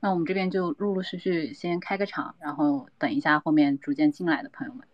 那我们这边就陆陆续续先开个场，然后等一下后面逐渐进来的朋友们。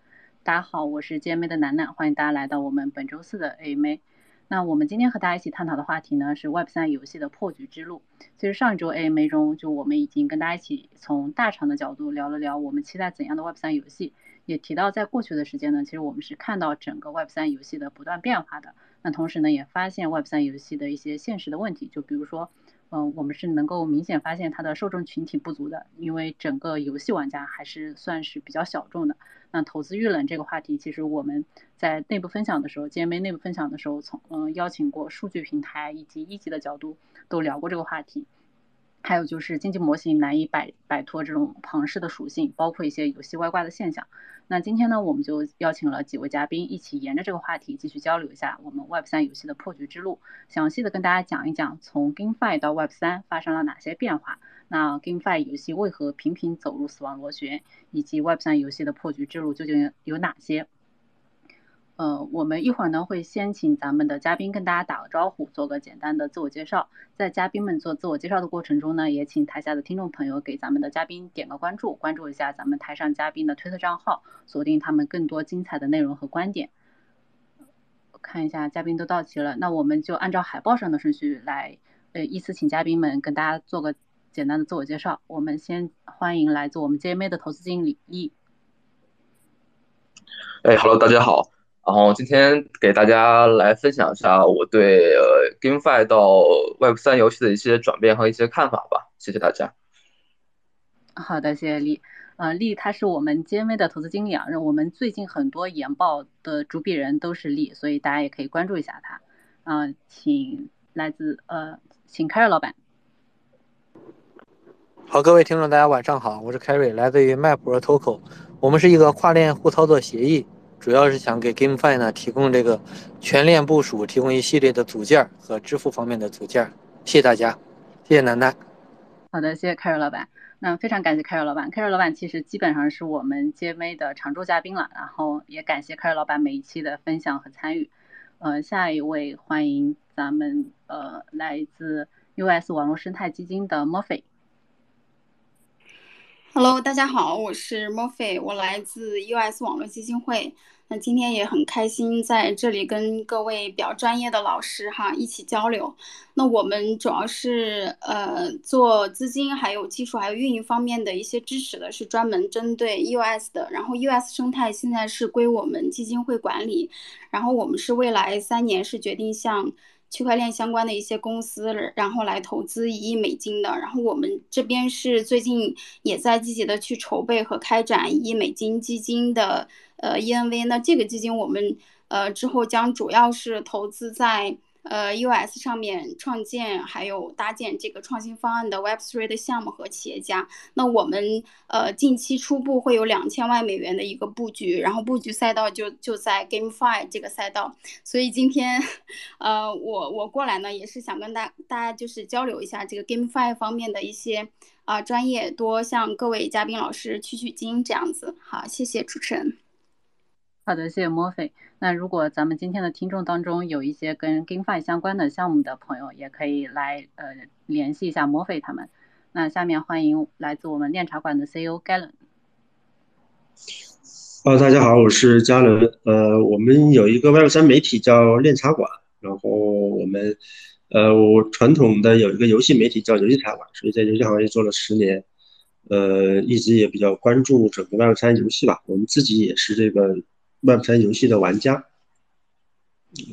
大家好，我是 GMA 的楠楠，欢迎大家来到我们本周四的 AMA。那我们今天和大家一起探讨的话题呢是 Web 三游戏的破局之路。其实上一周 AMA 中，就我们已经跟大家一起从大厂的角度聊了聊我们期待怎样的 Web 三游戏，也提到在过去的时间呢，其实我们是看到整个 Web 三游戏的不断变化的。那同时呢，也发现 Web 三游戏的一些现实的问题，就比如说。嗯，我们是能够明显发现它的受众群体不足的，因为整个游戏玩家还是算是比较小众的。那投资遇冷这个话题，其实我们在内部分享的时候，GMA 内部分享的时候，从嗯邀请过数据平台以及一级的角度都聊过这个话题。还有就是经济模型难以摆摆脱这种庞氏的属性，包括一些游戏外挂的现象。那今天呢，我们就邀请了几位嘉宾一起沿着这个话题继续交流一下我们 Web 三游戏的破局之路，详细的跟大家讲一讲从 GameFi 到 Web 三发生了哪些变化，那 GameFi 游戏为何频频走入死亡螺旋，以及 Web 三游戏的破局之路究竟有哪些。呃，我们一会儿呢会先请咱们的嘉宾跟大家打个招呼，做个简单的自我介绍。在嘉宾们做自我介绍的过程中呢，也请台下的听众朋友给咱们的嘉宾点个关注，关注一下咱们台上嘉宾的推特账号，锁定他们更多精彩的内容和观点。看一下嘉宾都到齐了，那我们就按照海报上的顺序来，呃，依次请嘉宾们跟大家做个简单的自我介绍。我们先欢迎来自我们 JMA 的投资经理易。哎，Hello，大家好。然后今天给大家来分享一下我对呃 GameFi 到 Web 三游戏的一些转变和一些看法吧，谢谢大家。好的，谢谢丽。呃，丽他是我们 GMV 的投资经理啊，我们最近很多研报的主笔人都是丽，所以大家也可以关注一下他。嗯，请来自呃，请凯瑞老板。好，各位听众，大家晚上好，我是凯瑞，来自于麦普和 Toco，我们是一个跨链互操作协议。主要是想给 GameFi 呢提供这个全链部署，提供一系列的组件和支付方面的组件。谢谢大家，谢谢楠楠。好的，谢谢凯瑞老板。那非常感谢凯瑞老板，凯瑞老板其实基本上是我们 JV 的常驻嘉宾了。然后也感谢凯瑞老板每一期的分享和参与。呃，下一位欢迎咱们呃来自 US 网络生态基金的 Murphy。Hello，大家好，我是 Murphy，我来自 US 网络基金会。那今天也很开心在这里跟各位比较专业的老师哈一起交流。那我们主要是呃做资金、还有技术、还有运营方面的一些支持的，是专门针对 US 的。然后 US 生态现在是归我们基金会管理，然后我们是未来三年是决定向。区块链相关的一些公司，然后来投资一亿美金的。然后我们这边是最近也在积极的去筹备和开展一亿美金基金的呃 ENV。那这个基金我们呃之后将主要是投资在。呃，US 上面创建还有搭建这个创新方案的 Web3 的项目和企业家，那我们呃近期初步会有两千万美元的一个布局，然后布局赛道就就在 GameFi 这个赛道，所以今天呃我我过来呢也是想跟大大家就是交流一下这个 GameFi 方面的一些啊专业，多向各位嘉宾老师取取经这样子。好，谢谢主持人。好的，谢谢墨菲。那如果咱们今天的听众当中有一些跟 GameFi 相关的项目的朋友，也可以来呃联系一下墨菲他们。那下面欢迎来自我们链茶馆的 CEO Galen。啊，大家好，我是嘉伦。呃，我们有一个 Web 三媒体叫链茶馆，然后我们呃，我传统的有一个游戏媒体叫游戏茶馆，所以在游戏行业做了十年，呃，一直也比较关注整个 Web 三游戏吧。我们自己也是这个。Web 三游戏的玩家，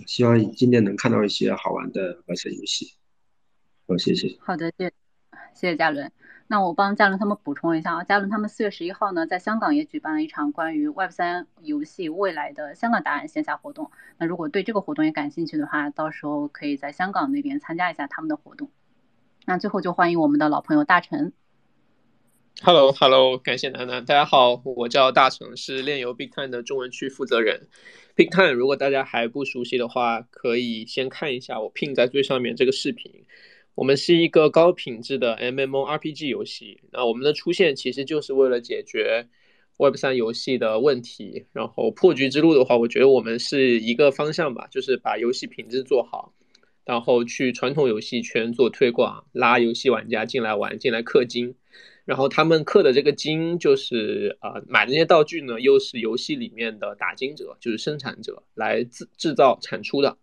希望今天能看到一些好玩的 Web 三游戏。好，谢谢。好的，谢谢谢嘉伦。那我帮嘉伦他们补充一下啊，嘉伦他们四月十一号呢，在香港也举办了一场关于 Web 三游戏未来的香港答案线下活动。那如果对这个活动也感兴趣的话，到时候可以在香港那边参加一下他们的活动。那最后就欢迎我们的老朋友大成。Hello，Hello，感谢楠楠。大家好，我叫大成，是炼油 Big Time 的中文区负责人。Big Time，如果大家还不熟悉的话，可以先看一下我 pin 在最上面这个视频。我们是一个高品质的 MMORPG 游戏。那我们的出现其实就是为了解决 Web 三游戏的问题。然后破局之路的话，我觉得我们是一个方向吧，就是把游戏品质做好，然后去传统游戏圈做推广，拉游戏玩家进来玩，进来氪金。然后他们刻的这个金就是啊，买的那些道具呢，又是游戏里面的打金者，就是生产者来制制造产出的。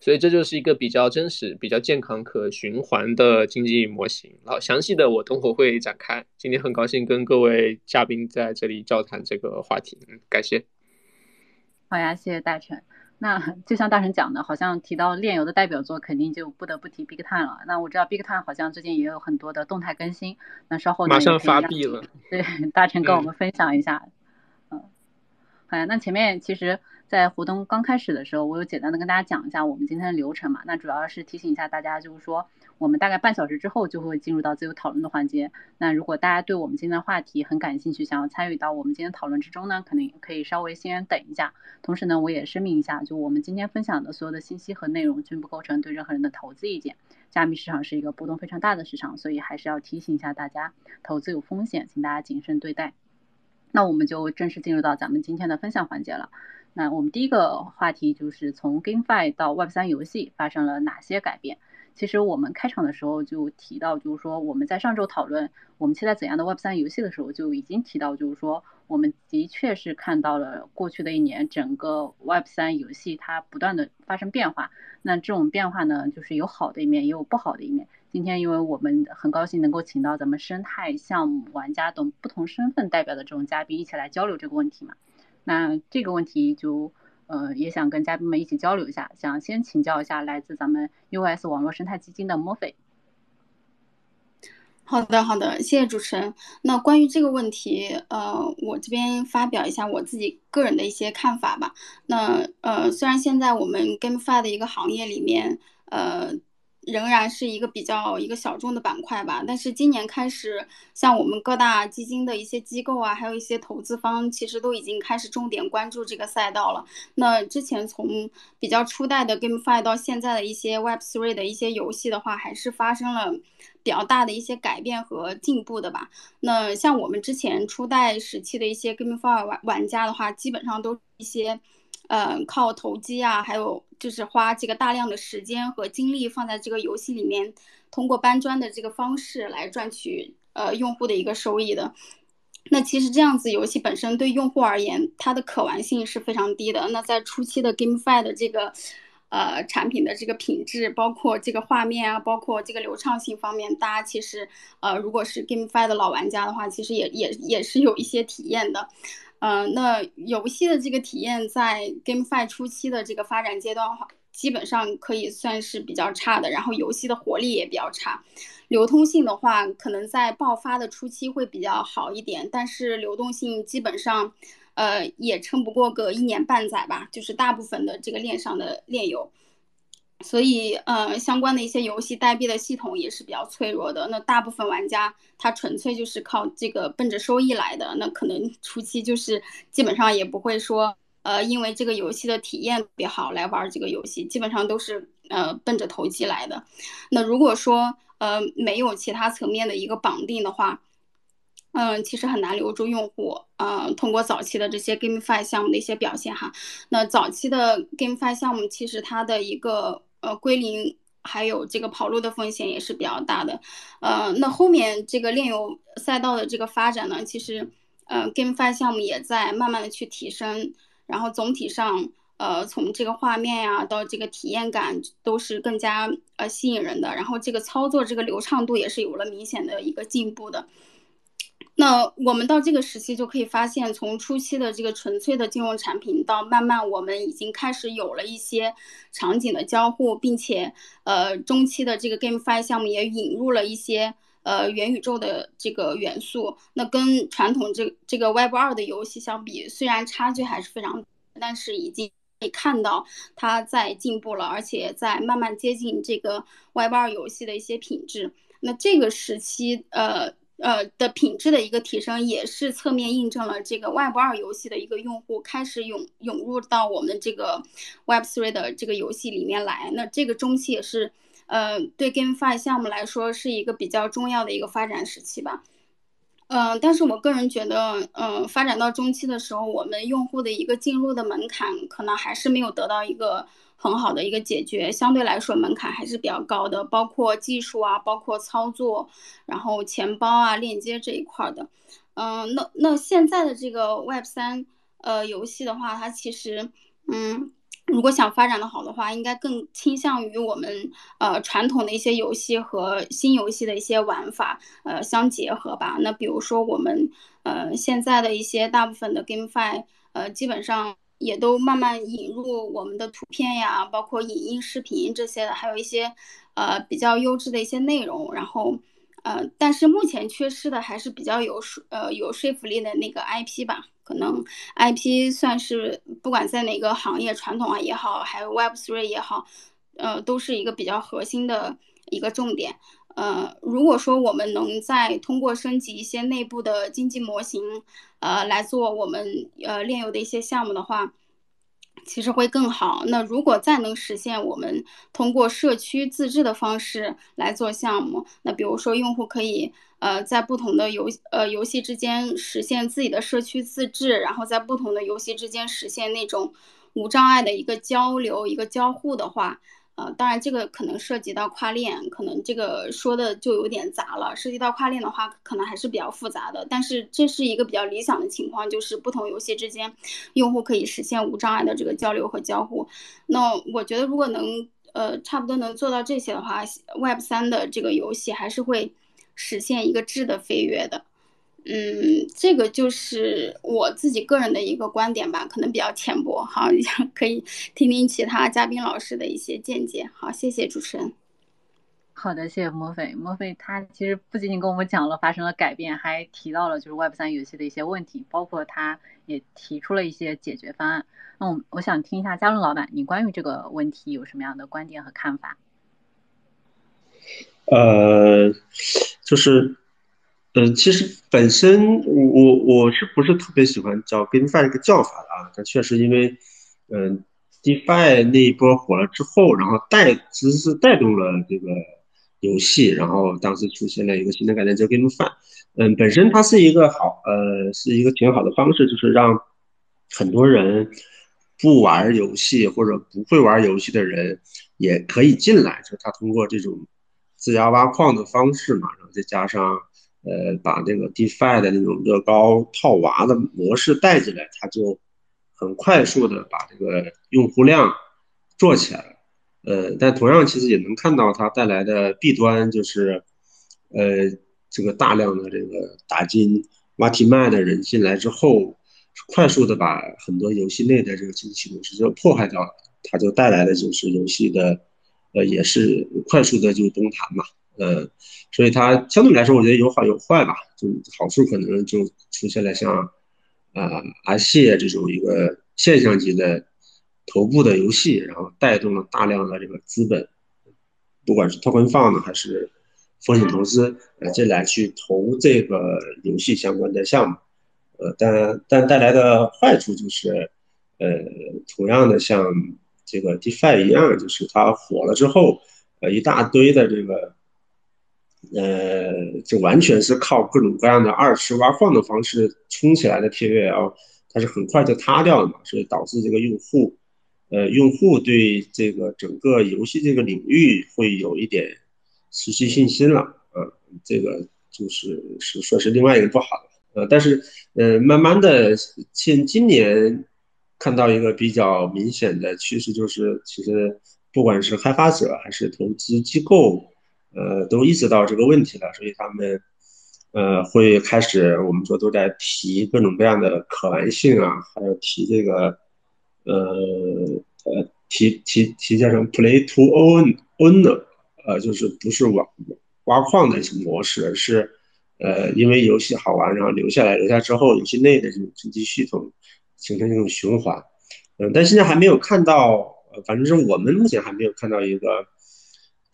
所以这就是一个比较真实、比较健康、可循环的经济模型。好，详细的我等会会展开。今天很高兴跟各位嘉宾在这里交谈这个话题，嗯，感谢。好呀，谢谢大成。那就像大神讲的，好像提到炼油的代表作，肯定就不得不提 Big Time 了。那我知道 Big Time 好像最近也有很多的动态更新，那稍后马上发币了。对，大神跟我们分享一下。嗯，好呀，那前面其实。在活动刚开始的时候，我有简单的跟大家讲一下我们今天的流程嘛。那主要是提醒一下大家，就是说我们大概半小时之后就会进入到自由讨论的环节。那如果大家对我们今天的话题很感兴趣，想要参与到我们今天讨论之中呢，可能可以稍微先等一下。同时呢，我也声明一下，就我们今天分享的所有的信息和内容均不构成对任何人的投资意见。加密市场是一个波动非常大的市场，所以还是要提醒一下大家，投资有风险，请大家谨慎对待。那我们就正式进入到咱们今天的分享环节了。那我们第一个话题就是从 GameFi 到 Web3 游戏发生了哪些改变？其实我们开场的时候就提到，就是说我们在上周讨论我们期待怎样的 Web3 游戏的时候，就已经提到，就是说我们的确是看到了过去的一年整个 Web3 游戏它不断的发生变化。那这种变化呢，就是有好的一面，也有不好的一面。今天因为我们很高兴能够请到咱们生态项目玩家等不同身份代表的这种嘉宾一起来交流这个问题嘛。那这个问题就，呃，也想跟嘉宾们一起交流一下，想先请教一下来自咱们 US 网络生态基金的莫菲。好的，好的，谢谢主持人。那关于这个问题，呃，我这边发表一下我自己个人的一些看法吧。那呃，虽然现在我们 GameFi 的一个行业里面，呃。仍然是一个比较一个小众的板块吧，但是今年开始，像我们各大基金的一些机构啊，还有一些投资方，其实都已经开始重点关注这个赛道了。那之前从比较初代的 GameFi 到现在的一些 Web3 的一些游戏的话，还是发生了比较大的一些改变和进步的吧。那像我们之前初代时期的一些 GameFi 玩玩家的话，基本上都一些。嗯，靠投机啊，还有就是花这个大量的时间和精力放在这个游戏里面，通过搬砖的这个方式来赚取呃用户的一个收益的。那其实这样子游戏本身对用户而言，它的可玩性是非常低的。那在初期的 GameFi 的这个呃产品的这个品质，包括这个画面啊，包括这个流畅性方面，大家其实呃如果是 GameFi 的老玩家的话，其实也也也是有一些体验的。嗯，那游戏的这个体验在 GameFi 初期的这个发展阶段的话，基本上可以算是比较差的。然后游戏的活力也比较差，流通性的话，可能在爆发的初期会比较好一点，但是流动性基本上，呃，也撑不过个一年半载吧。就是大部分的这个链上的链游。所以，呃，相关的一些游戏代币的系统也是比较脆弱的。那大部分玩家他纯粹就是靠这个奔着收益来的。那可能初期就是基本上也不会说，呃，因为这个游戏的体验特别好来玩这个游戏，基本上都是呃奔着投机来的。那如果说呃没有其他层面的一个绑定的话，嗯，其实很难留住用户。嗯，通过早期的这些 GameFi 项目的一些表现哈，那早期的 GameFi 项目其实它的一个呃归零，还有这个跑路的风险也是比较大的。呃，那后面这个炼油赛道的这个发展呢，其实呃 GameFi 项目也在慢慢的去提升，然后总体上呃从这个画面呀到这个体验感都是更加呃吸引人的，然后这个操作这个流畅度也是有了明显的一个进步的。那我们到这个时期就可以发现，从初期的这个纯粹的金融产品，到慢慢我们已经开始有了一些场景的交互，并且呃中期的这个 GameFi 项目也引入了一些呃元宇宙的这个元素。那跟传统这这个 Web 二的游戏相比，虽然差距还是非常，但是已经可以看到它在进步了，而且在慢慢接近这个 Web 二游戏的一些品质。那这个时期呃。呃的品质的一个提升，也是侧面印证了这个 Web 二游戏的一个用户开始涌涌入到我们这个 Web three 的这个游戏里面来。那这个中期也是，呃，对 GameFi 项目来说是一个比较重要的一个发展时期吧。嗯，但是我个人觉得，嗯，发展到中期的时候，我们用户的一个进入的门槛可能还是没有得到一个很好的一个解决，相对来说门槛还是比较高的，包括技术啊，包括操作，然后钱包啊链接这一块的。嗯，那那现在的这个 Web 三呃游戏的话，它其实嗯。如果想发展的好的话，应该更倾向于我们呃传统的一些游戏和新游戏的一些玩法呃相结合吧。那比如说我们呃现在的一些大部分的 GameFi 呃基本上也都慢慢引入我们的图片呀，包括影音、视频这些的，还有一些呃比较优质的一些内容，然后。呃，但是目前缺失的还是比较有说呃有说服力的那个 IP 吧，可能 IP 算是不管在哪个行业，传统啊也好，还有 Web3 也好，呃，都是一个比较核心的一个重点。呃，如果说我们能再通过升级一些内部的经济模型，呃，来做我们呃炼油的一些项目的话。其实会更好。那如果再能实现我们通过社区自治的方式来做项目，那比如说用户可以呃在不同的游呃游戏之间实现自己的社区自治，然后在不同的游戏之间实现那种无障碍的一个交流、一个交互的话。呃，当然，这个可能涉及到跨链，可能这个说的就有点杂了。涉及到跨链的话，可能还是比较复杂的。但是这是一个比较理想的情况，就是不同游戏之间，用户可以实现无障碍的这个交流和交互。那我觉得，如果能呃差不多能做到这些的话，Web 三的这个游戏还是会实现一个质的飞跃的。嗯，这个就是我自己个人的一个观点吧，可能比较浅薄，好，可以听听其他嘉宾老师的一些见解。好，谢谢主持人。好的，谢谢墨菲。墨菲他其实不仅仅跟我们讲了发生了改变，还提到了就是 Web 三游戏的一些问题，包括他也提出了一些解决方案。那我我想听一下嘉伦老板，你关于这个问题有什么样的观点和看法？呃，就是。嗯，其实本身我我我是不是特别喜欢叫 GameFi 这个叫法的啊？但确实因为，嗯，DeFi 那一波火了之后，然后带其实是带动了这个游戏，然后当时出现了一个新的概念叫 GameFi。嗯，本身它是一个好呃是一个挺好的方式，就是让很多人不玩游戏或者不会玩游戏的人也可以进来，就是他通过这种自家挖矿的方式嘛，然后再加上。呃，把这个 DeFi 的那种乐高套娃的模式带进来，它就很快速的把这个用户量做起来了。呃，但同样其实也能看到它带来的弊端，就是呃，这个大量的这个打金挖提卖的人进来之后，快速的把很多游戏内的这个经济系统是就破坏掉了，它就带来的就是游戏的呃，也是快速的就崩盘嘛。呃，所以它相对来说，我觉得有好有坏吧。就好处可能就出现了像，啊阿谢这种一个现象级的头部的游戏，然后带动了大量的这个资本，不管是 token fund 还是风险投资，呃进来去投这个游戏相关的项目。呃，但但带来的坏处就是，呃，同样的像这个 DeFi 一样，就是它火了之后，呃一大堆的这个。呃，这完全是靠各种各样的二次挖矿的方式冲起来的 KOL，它是很快就塌掉了嘛，所以导致这个用户，呃，用户对这个整个游戏这个领域会有一点失去信心了，啊，这个就是是说是另外一个不好的，呃，但是呃，慢慢的，现今年看到一个比较明显的趋势，就是其实不管是开发者还是投资机构。呃，都意识到这个问题了，所以他们，呃，会开始我们说都在提各种各样的可玩性啊，还有提这个，呃呃，提提提叫什么 play to own own，呃，就是不是挖挖矿的一些模式，是，呃，因为游戏好玩，然后留下来，留下之后，游戏内的这种经济系统形成一种循环，嗯，但现在还没有看到，反正是我们目前还没有看到一个。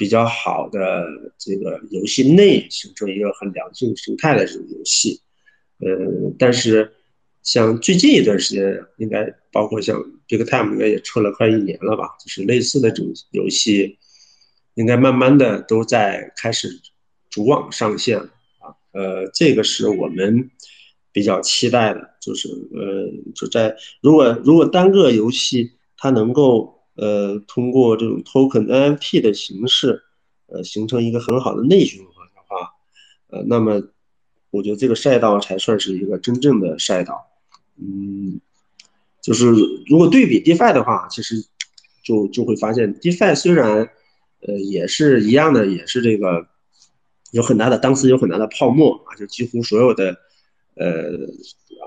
比较好的这个游戏内形成一个很良性生态的这种游戏，呃，但是像最近一段时间，应该包括像 Big Time 应该也出了快一年了吧，就是类似的这种游戏，应该慢慢的都在开始逐网上线了啊，呃，这个是我们比较期待的，就是呃，就在如果如果单个游戏它能够。呃，通过这种 token NFT 的形式，呃，形成一个很好的内循环的话，呃，那么我觉得这个赛道才算是一个真正的赛道。嗯，就是如果对比 DeFi 的话，其实就就会发现，DeFi 虽然呃也是一样的，也是这个有很大的当时有很大的泡沫啊，就几乎所有的呃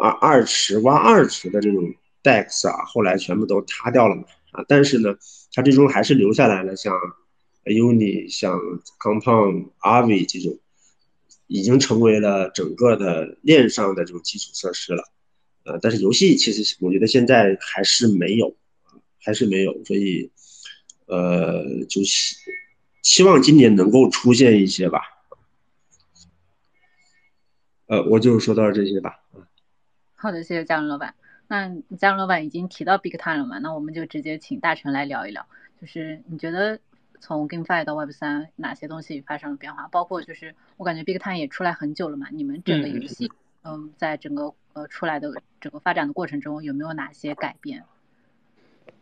二二池挖二池的这种 DEX 啊，后来全部都塌掉了嘛。啊，但是呢，它最终还是留下来了，像 Uni、像 Compound、Avi 这种，已经成为了整个的链上的这种基础设施了。呃，但是游戏其实我觉得现在还是没有，还是没有，所以，呃，就希希望今年能够出现一些吧。呃，我就说到这些吧。好的，谢谢嘉伦老板。那嘉荣老板已经提到 Big Time 了嘛？那我们就直接请大成来聊一聊，就是你觉得从 GameFi 到 Web 三哪些东西发生了变化？包括就是我感觉 Big Time 也出来很久了嘛，你们整个游戏，嗯，在整个呃出来的整个发展的过程中，有没有哪些改变？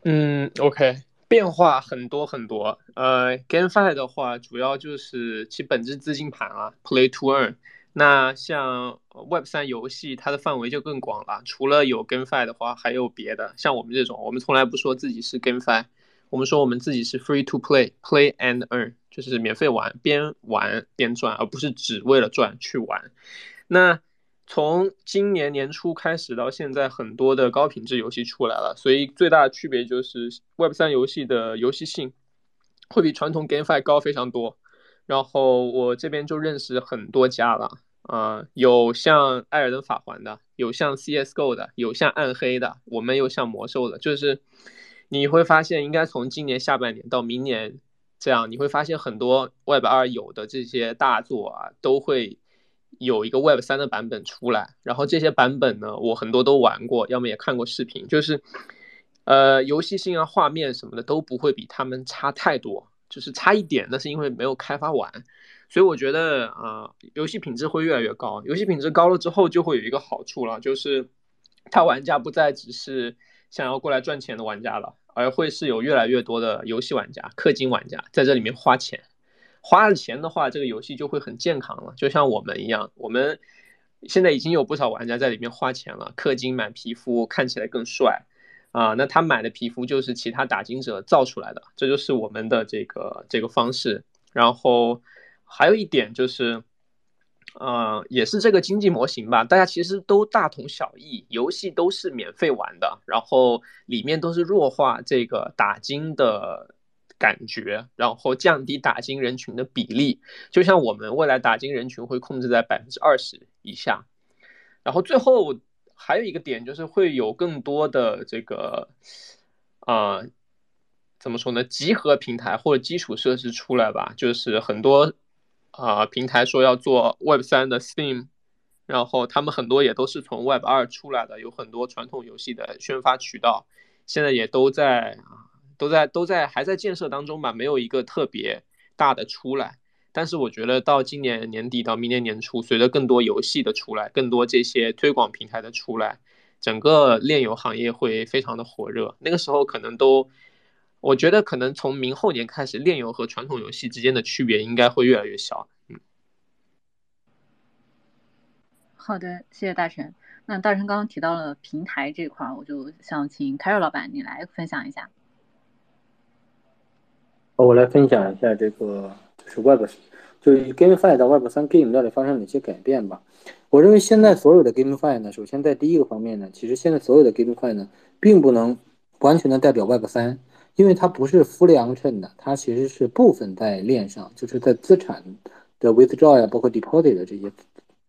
嗯，OK，变化很多很多。呃，GameFi 的话，主要就是其本质资金盘啊，Play to Earn。那像 Web 三游戏，它的范围就更广了。除了有 GameFi 的话，还有别的。像我们这种，我们从来不说自己是 GameFi，我们说我们自己是 Free to Play，Play and Earn，就是免费玩，边玩边赚，而不是只为了赚去玩。那从今年年初开始到现在，很多的高品质游戏出来了，所以最大的区别就是 Web 三游戏的游戏性会比传统 GameFi 高非常多。然后我这边就认识很多家了，啊，有像艾尔登法环的，有像 CSGO 的，有像暗黑的，我们有像魔兽的，就是你会发现，应该从今年下半年到明年这样，你会发现很多 Web 二有的这些大作啊，都会有一个 Web 三的版本出来。然后这些版本呢，我很多都玩过，要么也看过视频，就是呃，游戏性啊、画面什么的都不会比他们差太多。就是差一点，那是因为没有开发完，所以我觉得啊，游戏品质会越来越高。游戏品质高了之后，就会有一个好处了，就是他玩家不再只是想要过来赚钱的玩家了，而会是有越来越多的游戏玩家、氪金玩家在这里面花钱。花了钱的话，这个游戏就会很健康了，就像我们一样，我们现在已经有不少玩家在里面花钱了，氪金买皮肤，看起来更帅。啊，那他买的皮肤就是其他打金者造出来的，这就是我们的这个这个方式。然后还有一点就是，呃，也是这个经济模型吧，大家其实都大同小异，游戏都是免费玩的，然后里面都是弱化这个打金的感觉，然后降低打金人群的比例。就像我们未来打金人群会控制在百分之二十以下，然后最后。还有一个点就是会有更多的这个，啊，怎么说呢？集合平台或者基础设施出来吧，就是很多啊平台说要做 Web 三的 Steam，然后他们很多也都是从 Web 二出来的，有很多传统游戏的宣发渠道，现在也都在啊，都在都在还在建设当中吧，没有一个特别大的出来。但是我觉得到今年年底到明年年初，随着更多游戏的出来，更多这些推广平台的出来，整个炼油行业会非常的火热。那个时候可能都，我觉得可能从明后年开始，炼油和传统游戏之间的区别应该会越来越小。嗯，好的，谢谢大神。那大神刚刚提到了平台这块，我就想请凯瑞老板你来分享一下。我来分享一下这个。是 Web，就是 GameFi 到 Web 三 Game 到底发生哪些改变吧？我认为现在所有的 GameFi 呢，首先在第一个方面呢，其实现在所有的 GameFi 呢，并不能完全的代表 Web 三，因为它不是 fully on chain 的，它其实是部分在链上，就是在资产的 withdraw 呀，包括 deposit 的这些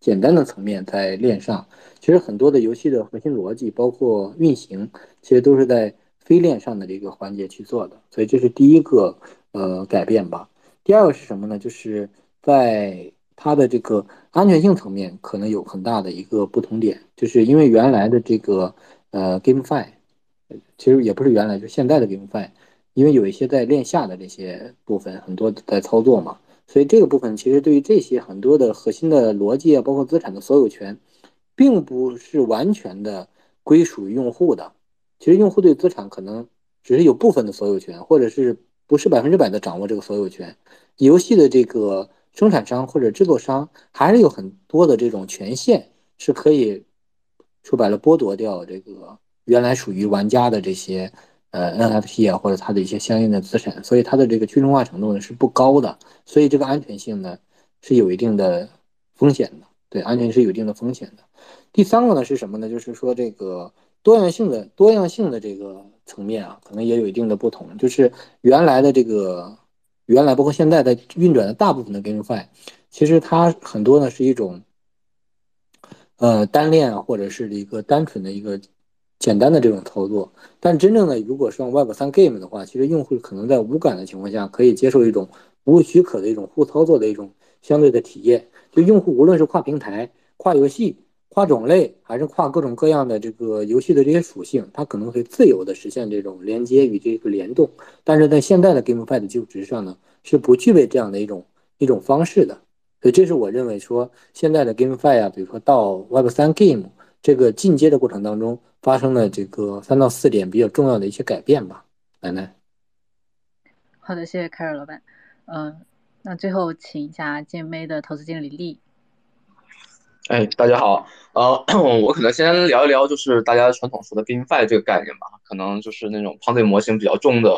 简单的层面在链上。其实很多的游戏的核心逻辑，包括运行，其实都是在非链上的这个环节去做的，所以这是第一个呃改变吧。第二个是什么呢？就是在它的这个安全性层面，可能有很大的一个不同点，就是因为原来的这个呃 GameFi，其实也不是原来，就是现在的 GameFi，因为有一些在链下的这些部分很多在操作嘛，所以这个部分其实对于这些很多的核心的逻辑啊，包括资产的所有权，并不是完全的归属于用户的。其实用户对资产可能只是有部分的所有权，或者是不是百分之百的掌握这个所有权。游戏的这个生产商或者制作商还是有很多的这种权限，是可以说白了剥夺掉这个原来属于玩家的这些呃 NFT 啊，或者它的一些相应的资产，所以它的这个去中化程度呢是不高的，所以这个安全性呢是有一定的风险的，对，安全是有一定的风险的。第三个呢是什么呢？就是说这个多样性的多样性的这个层面啊，可能也有一定的不同。就是原来的这个原来包括现在在运转的大部分的 GameFi，其实它很多呢是一种呃单链，或者是一个单纯的一个简单的这种操作。但真正的如果是用 Web 三 Game 的话，其实用户可能在无感的情况下，可以接受一种无许可的一种互操作的一种相对的体验。就用户无论是跨平台、跨游戏。跨种类还是跨各种各样的这个游戏的这些属性，它可能会自由的实现这种连接与这个联动，但是在现在的 GameFi 的基础之上呢，是不具备这样的一种一种方式的。所以这是我认为说现在的 GameFi 啊，比如说到 Web 三 Game 这个进阶的过程当中发生的这个三到四点比较重要的一些改变吧。奶奶，好的，谢谢凯尔老板。嗯，那最后请一下建妹的投资经理丽。哎，大家好，呃，我可能先聊一聊，就是大家传统说的 GameFi 这个概念吧，可能就是那种 Ponzi 模型比较重的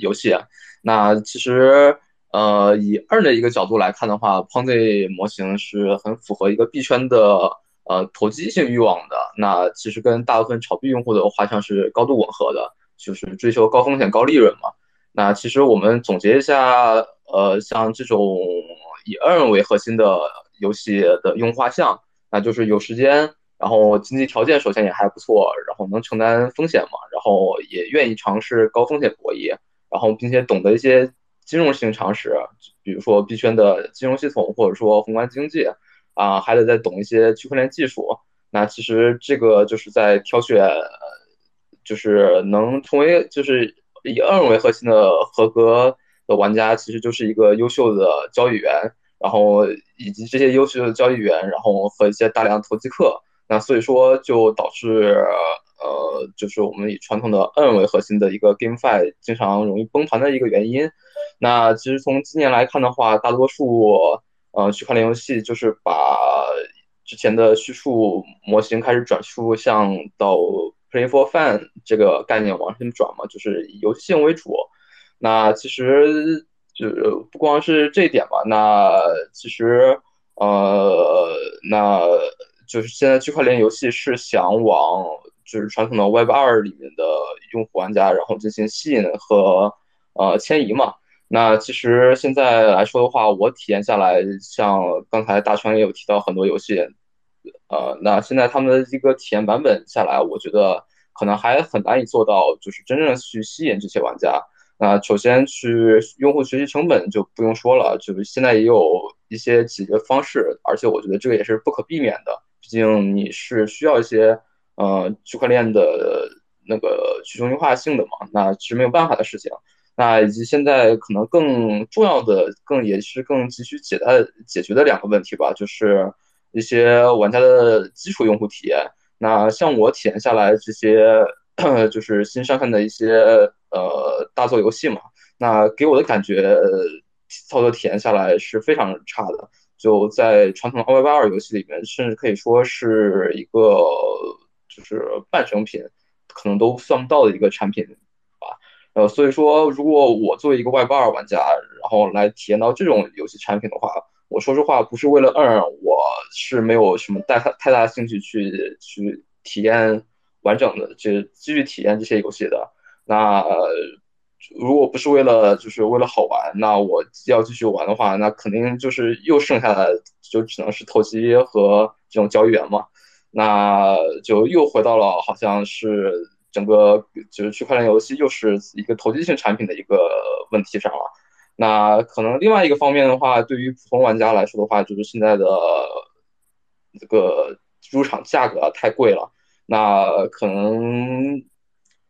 游戏。那其实，呃，以二的一个角度来看的话，Ponzi 模型是很符合一个币圈的呃投机性欲望的。那其实跟大部分炒币用户的画像是高度吻合的，就是追求高风险高利润嘛。那其实我们总结一下，呃，像这种以 Earn 为核心的。游戏的用户画像，那就是有时间，然后经济条件首先也还不错，然后能承担风险嘛，然后也愿意尝试高风险博弈，然后并且懂得一些金融性常识，比如说币圈的金融系统或者说宏观经济，啊，还得再懂一些区块链技术。那其实这个就是在挑选，就是能成为就是以二为核心的合格的玩家，其实就是一个优秀的交易员。然后以及这些优秀的交易员，然后和一些大量投机客，那所以说就导致呃，就是我们以传统的 N 为核心的一个 GameFi 经常容易崩盘的一个原因。那其实从今年来看的话，大多数呃区块链游戏就是把之前的叙述模型开始转述向到 Play for Fun 这个概念往上转嘛，就是以游戏性为主。那其实。就不光是这一点吧，那其实，呃，那就是现在区块链游戏是想往就是传统的 Web 二里面的用户玩家，然后进行吸引和呃迁移嘛。那其实现在来说的话，我体验下来，像刚才大川也有提到很多游戏，呃，那现在他们的一个体验版本下来，我觉得可能还很难以做到，就是真正去吸引这些玩家。那首先去用户学习成本就不用说了，就是现在也有一些解决方式，而且我觉得这个也是不可避免的，毕竟你是需要一些呃区块链的那个去中心化性的嘛，那是没有办法的事情。那以及现在可能更重要的、更也是更急需解答解决的两个问题吧，就是一些玩家的基础用户体验。那像我体验下来这些。就是新上线的一些呃大作游戏嘛，那给我的感觉操作体验下来是非常差的。就在传统的 Web 二游戏里面，甚至可以说是一个就是半成品，可能都算不到的一个产品吧。呃，所以说，如果我作为一个 Web 二玩家，然后来体验到这种游戏产品的话，我说实话不是为了嗯我是没有什么太太大兴趣去去体验。完整的就继续体验这些游戏的，那如果不是为了就是为了好玩，那我要继续玩的话，那肯定就是又剩下的就只能是投机和这种交易员嘛，那就又回到了好像是整个就是区块链游戏又是一个投机性产品的一个问题上了。那可能另外一个方面的话，对于普通玩家来说的话，就是现在的这个入场价格太贵了。那可能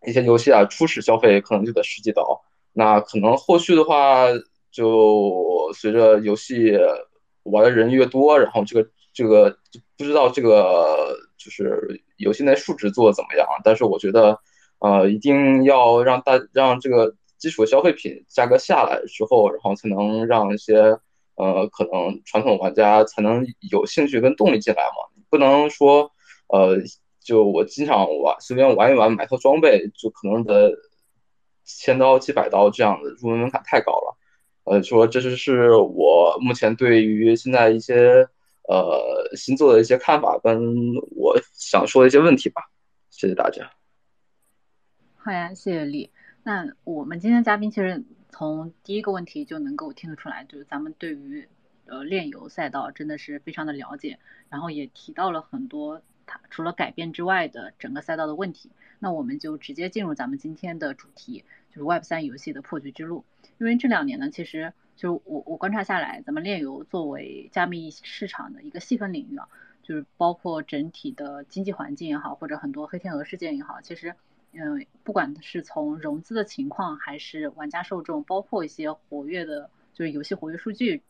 一些游戏啊，初始消费可能就得十几刀。那可能后续的话，就随着游戏玩的人越多，然后这个这个不知道这个就是游戏内数值做的怎么样。但是我觉得，呃，一定要让大让这个基础消费品价格下来之后，然后才能让一些呃可能传统玩家才能有兴趣跟动力进来嘛，不能说呃就我经常玩随便玩一玩买套装备就可能得千刀几百刀这样的入门门槛太高了。呃，说这就是我目前对于现在一些呃新做的一些看法，跟我想说的一些问题吧。谢谢大家。好呀，谢谢丽。那我们今天嘉宾其实从第一个问题就能够听得出来，就是咱们对于呃炼油赛道真的是非常的了解，然后也提到了很多它除了改变之外的整个赛道的问题。那我们就直接进入咱们今天的主题，就是 Web 三游戏的破局之路。因为这两年呢，其实就是我我观察下来，咱们炼油作为加密市场的一个细分领域啊，就是包括整体的经济环境也好，或者很多黑天鹅事件也好，其实嗯，不管是从融资的情况，还是玩家受众，包括一些活跃的，就是游戏活跃数据，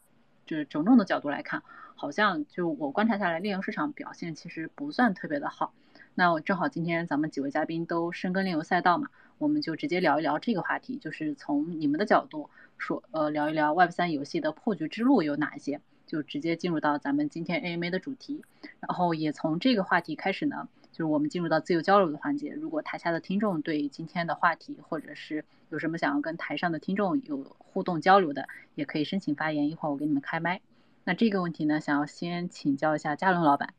就是种种的角度来看，好像就我观察下来，炼油市场表现其实不算特别的好。那我正好今天咱们几位嘉宾都深耕炼油赛道嘛。我们就直接聊一聊这个话题，就是从你们的角度说，呃，聊一聊 Web 三游戏的破局之路有哪一些，就直接进入到咱们今天 AMA 的主题，然后也从这个话题开始呢，就是我们进入到自由交流的环节。如果台下的听众对今天的话题，或者是有什么想要跟台上的听众有互动交流的，也可以申请发言，一会儿我给你们开麦。那这个问题呢，想要先请教一下嘉伦老板。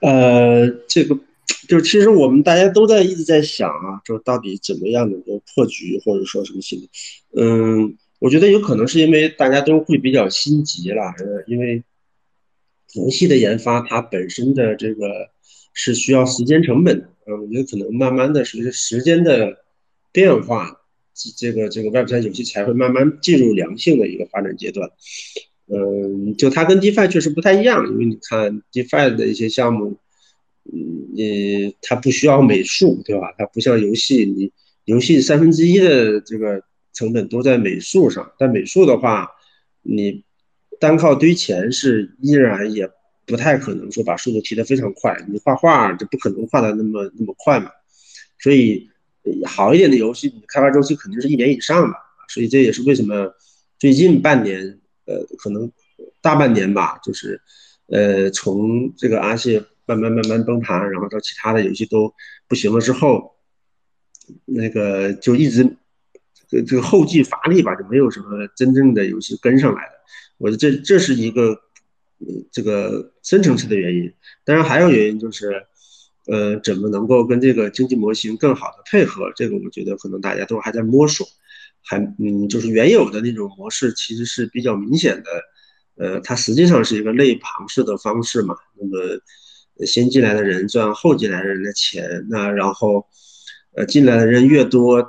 呃，这个。就其实我们大家都在一直在想啊，就到底怎么样能够破局，或者说什么情况？嗯，我觉得有可能是因为大家都会比较心急了，因为游戏的研发它本身的这个是需要时间成本的，嗯，我觉得可能慢慢的随着时间的变化，这个这个 Web 三游戏才会慢慢进入良性的一个发展阶段。嗯，就它跟 DeFi 确实不太一样，因为你看 DeFi 的一些项目。嗯，你它不需要美术，对吧？它不像游戏，你游戏三分之一的这个成本都在美术上。但美术的话，你单靠堆钱是依然也不太可能说把速度提得非常快。你画画就不可能画的那么那么快嘛。所以好一点的游戏，你开发周期肯定是一年以上的。所以这也是为什么最近半年，呃，可能大半年吧，就是呃，从这个阿谢。慢慢慢慢崩盘，然后到其他的游戏都不行了之后，那个就一直这这个后继乏力吧，就没有什么真正的游戏跟上来的。我觉得这这是一个这个深层次的原因。当然还有原因就是，呃，怎么能够跟这个经济模型更好的配合？这个我觉得可能大家都还在摸索，还嗯，就是原有的那种模式其实是比较明显的，呃，它实际上是一个类庞氏的方式嘛，那么。先进来的人赚后进来的人的钱，那然后，呃，进来的人越多，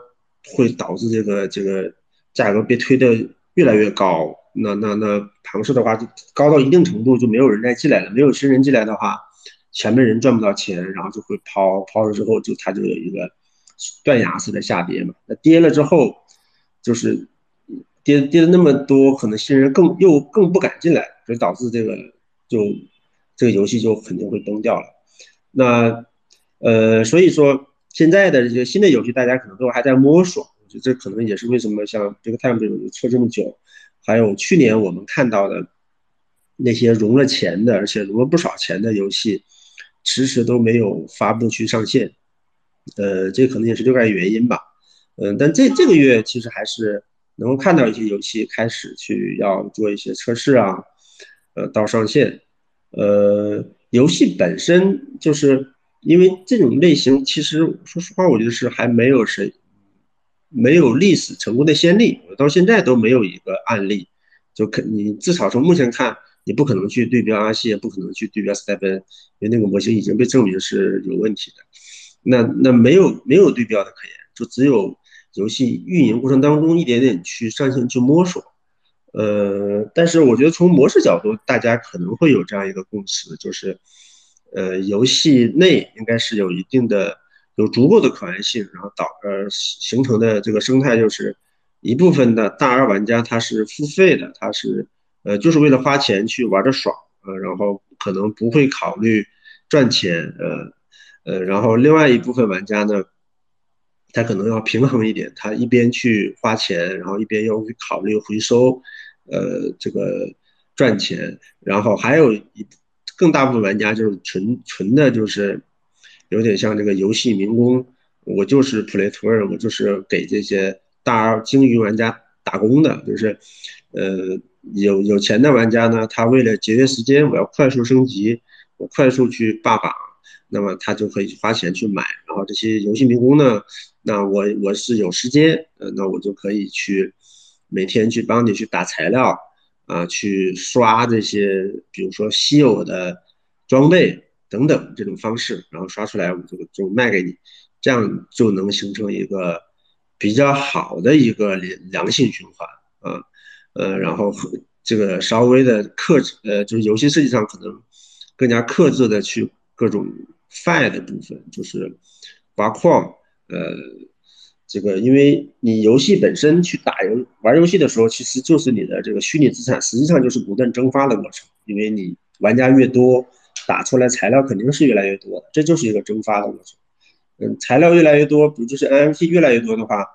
会导致这个这个价格被推的越来越高。那那那庞氏的话，就高到一定程度就没有人再进来了。没有新人进来的话，前面人赚不到钱，然后就会抛抛了之后，就它就有一个断崖式的下跌嘛。那跌了之后，就是跌跌了那么多，可能新人更又更不敢进来，所以导致这个就。这个游戏就肯定会崩掉了。那，呃，所以说现在的这些新的游戏，大家可能都还在摸索。我觉得这可能也是为什么像这个 Time 这种测这么久，还有去年我们看到的那些融了钱的，而且融了不少钱的游戏，迟迟都没有发布去上线。呃，这可能也是另外原因吧。嗯，但这这个月其实还是能够看到一些游戏开始去要做一些测试啊，呃，到上线。呃，游戏本身就是因为这种类型，其实说实话，我觉得是还没有谁没有历史成功的先例，我到现在都没有一个案例，就肯你至少从目前看，你不可能去对标阿谢，不可能去对标斯泰芬，因为那个模型已经被证明是有问题的。那那没有没有对标的可言，就只有游戏运营过程当中一点点去上线去摸索。呃，但是我觉得从模式角度，大家可能会有这样一个共识，就是，呃，游戏内应该是有一定的、有足够的可玩性，然后导呃形成的这个生态，就是一部分的大二玩家他是付费的，他是呃就是为了花钱去玩的爽，呃，然后可能不会考虑赚钱，呃呃，然后另外一部分玩家呢，他可能要平衡一点，他一边去花钱，然后一边又考虑回收，呃，这个赚钱，然后还有一更大部分玩家就是纯纯的，就是有点像这个游戏民工，我就是 play to earn，我就是给这些大鲸鱼玩家打工的，就是，呃，有有钱的玩家呢，他为了节约时间，我要快速升级，我快速去霸榜。那么他就可以花钱去买，然后这些游戏民工呢，那我我是有时间，呃，那我就可以去每天去帮你去打材料，啊，去刷这些，比如说稀有的装备等等这种方式，然后刷出来我们就就卖给你，这样就能形成一个比较好的一个良良性循环啊，呃，然后这个稍微的克制，呃，就是游戏设计上可能更加克制的去各种。fi 的部分就是挖矿，呃，这个因为你游戏本身去打游玩游戏的时候，其实就是你的这个虚拟资产，实际上就是不断蒸发的过程。因为你玩家越多，打出来材料肯定是越来越多的，这就是一个蒸发的过程。嗯，材料越来越多，不就是 NFT 越来越多的话，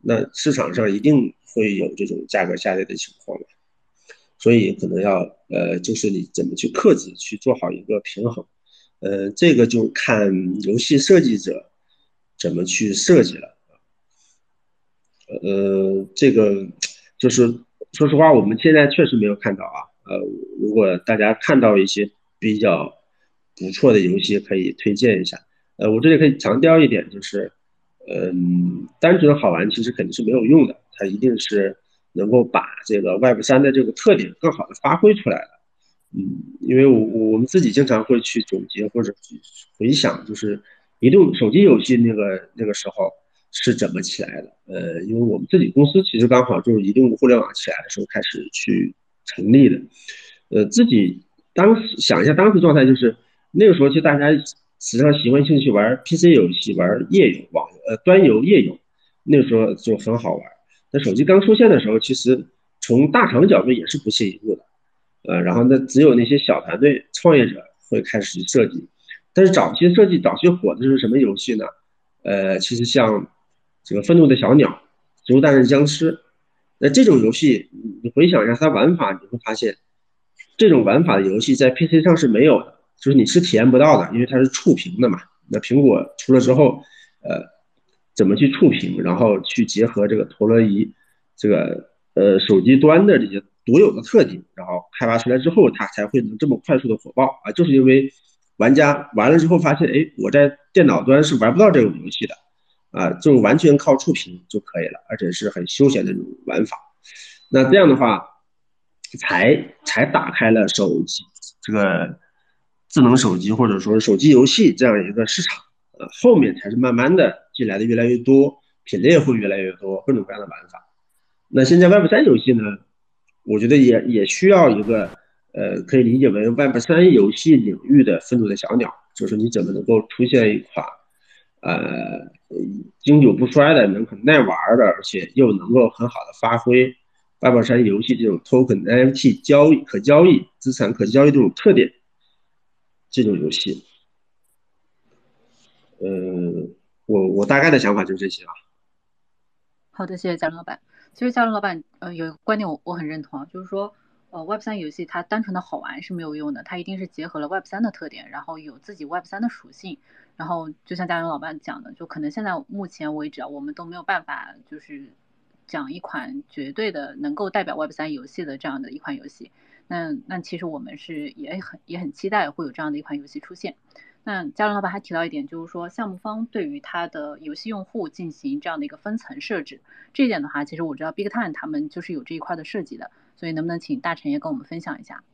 那市场上一定会有这种价格下跌的情况嘛。所以可能要呃，就是你怎么去克制，去做好一个平衡。呃，这个就看游戏设计者怎么去设计了。呃，这个就是说实话，我们现在确实没有看到啊。呃，如果大家看到一些比较不错的游戏，可以推荐一下。呃，我这里可以强调一点，就是，嗯，单纯好玩其实肯定是没有用的，它一定是能够把这个 Web 三的这个特点更好的发挥出来的。嗯，因为我我们自己经常会去总结或者回想，就是移动手机游戏那个那个时候是怎么起来的？呃，因为我们自己公司其实刚好就是移动互联网起来的时候开始去成立的。呃，自己当时想一下当时状态，就是那个时候其实大家实际上习惯性去玩 PC 游戏，玩页游网呃端游页游，那个时候就很好玩。那手机刚出现的时候，其实从大厂角度也是不屑一顾的。呃，然后那，只有那些小团队创业者会开始设计，但是早期设计早期火的是什么游戏呢？呃，其实像这个愤怒的小鸟、植物大战僵尸，那这种游戏，你回想一下它玩法，你会发现，这种玩法的游戏在 PC 上是没有的，就是你是体验不到的，因为它是触屏的嘛。那苹果出了之后，呃，怎么去触屏，然后去结合这个陀螺仪，这个呃手机端的这些。独有的特点，然后开发出来之后，它才会能这么快速的火爆啊！就是因为玩家玩了之后发现，哎，我在电脑端是玩不到这种游戏的，啊，就完全靠触屏就可以了，而且是很休闲的这种玩法。那这样的话，才才打开了手机这个智能手机或者说手机游戏这样一个市场，呃，后面才是慢慢的进来的越来越多，品类会越来越多，各种各样的玩法。那现在 Web 三游戏呢？我觉得也也需要一个，呃，可以理解为 Web 三游戏领域的愤怒的小鸟，就是你怎么能够出现一款，呃，经久不衰的、能很耐玩的，而且又能够很好的发挥 Web 三游戏这种 Token NFT 交易、可交易资产可交易这种特点，这种游戏。呃，我我大概的想法就是这些吧。好的，谢谢贾老板。其实嘉伦老板，呃，有一个观点我我很认同啊，就是说，呃，Web 三游戏它单纯的好玩是没有用的，它一定是结合了 Web 三的特点，然后有自己 Web 三的属性，然后就像嘉伦老板讲的，就可能现在目前为止啊，我们都没有办法就是讲一款绝对的能够代表 Web 三游戏的这样的一款游戏，那那其实我们是也很也很期待会有这样的一款游戏出现。那嘉伦老板还提到一点，就是说项目方对于他的游戏用户进行这样的一个分层设置，这一点的话，其实我知道 Big Time 他们就是有这一块的设计的，所以能不能请大成也跟我们分享一下？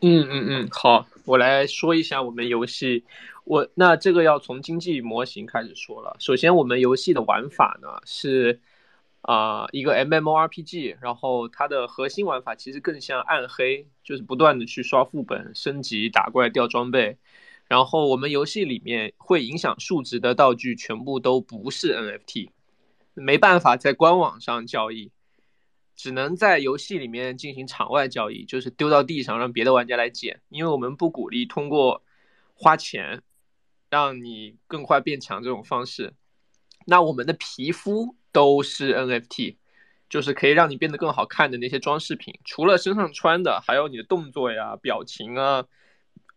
嗯嗯嗯，好，我来说一下我们游戏，我那这个要从经济模型开始说了。首先，我们游戏的玩法呢是。啊，一个 MMORPG，然后它的核心玩法其实更像暗黑，就是不断的去刷副本、升级、打怪、掉装备。然后我们游戏里面会影响数值的道具全部都不是 NFT，没办法在官网上交易，只能在游戏里面进行场外交易，就是丢到地上让别的玩家来捡。因为我们不鼓励通过花钱让你更快变强这种方式。那我们的皮肤都是 NFT，就是可以让你变得更好看的那些装饰品，除了身上穿的，还有你的动作呀、表情啊、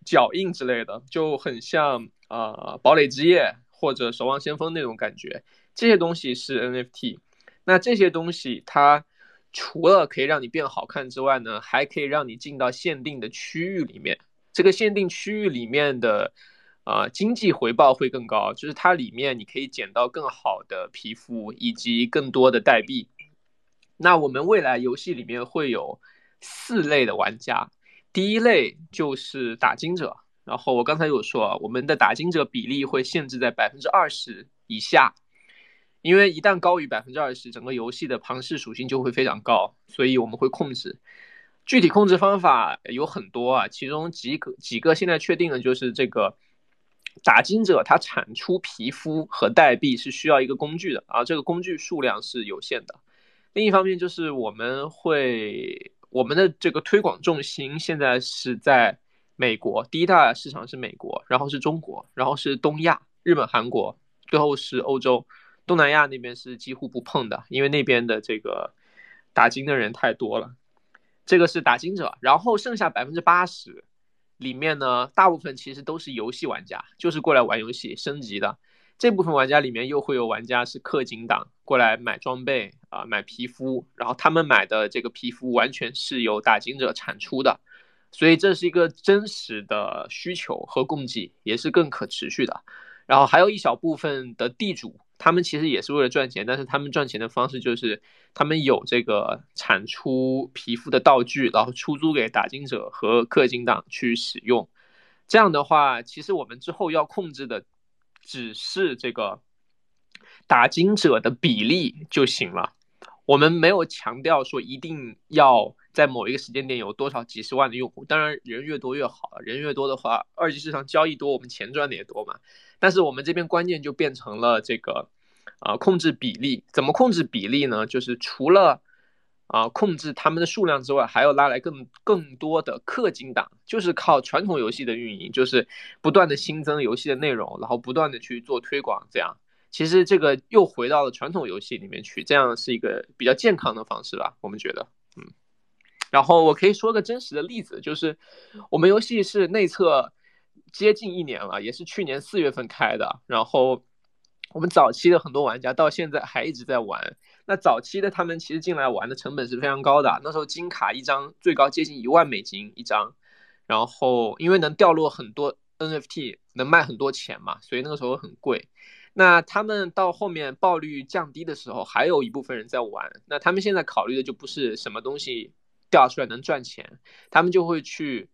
脚印之类的，就很像啊堡垒之夜或者守望先锋那种感觉。这些东西是 NFT。那这些东西它。除了可以让你变好看之外呢，还可以让你进到限定的区域里面。这个限定区域里面的，呃，经济回报会更高，就是它里面你可以捡到更好的皮肤以及更多的代币。那我们未来游戏里面会有四类的玩家，第一类就是打金者，然后我刚才有说，我们的打金者比例会限制在百分之二十以下。因为一旦高于百分之二十，整个游戏的庞氏属性就会非常高，所以我们会控制。具体控制方法有很多啊，其中几个几个现在确定的就是这个打金者，它产出皮肤和代币是需要一个工具的啊，这个工具数量是有限的。另一方面就是我们会我们的这个推广重心现在是在美国，第一大市场是美国，然后是中国，然后是东亚，日本、韩国，最后是欧洲。东南亚那边是几乎不碰的，因为那边的这个打金的人太多了。这个是打金者，然后剩下百分之八十里面呢，大部分其实都是游戏玩家，就是过来玩游戏升级的。这部分玩家里面又会有玩家是氪金党，过来买装备啊，买皮肤，然后他们买的这个皮肤完全是由打金者产出的，所以这是一个真实的需求和供给，也是更可持续的。然后还有一小部分的地主。他们其实也是为了赚钱，但是他们赚钱的方式就是他们有这个产出皮肤的道具，然后出租给打金者和氪金党去使用。这样的话，其实我们之后要控制的只是这个打金者的比例就行了。我们没有强调说一定要在某一个时间点有多少几十万的用户，当然人越多越好，人越多的话，二级市场交易多，我们钱赚的也多嘛。但是我们这边关键就变成了这个，啊，控制比例。怎么控制比例呢？就是除了啊控制他们的数量之外，还要拉来更更多的氪金党，就是靠传统游戏的运营，就是不断的新增游戏的内容，然后不断的去做推广，这样。其实这个又回到了传统游戏里面去，这样是一个比较健康的方式吧？我们觉得，然后我可以说个真实的例子，就是我们游戏是内测。接近一年了，也是去年四月份开的。然后我们早期的很多玩家到现在还一直在玩。那早期的他们其实进来玩的成本是非常高的，那时候金卡一张最高接近一万美金一张。然后因为能掉落很多 NFT，能卖很多钱嘛，所以那个时候很贵。那他们到后面暴率降低的时候，还有一部分人在玩。那他们现在考虑的就不是什么东西掉出来能赚钱，他们就会去。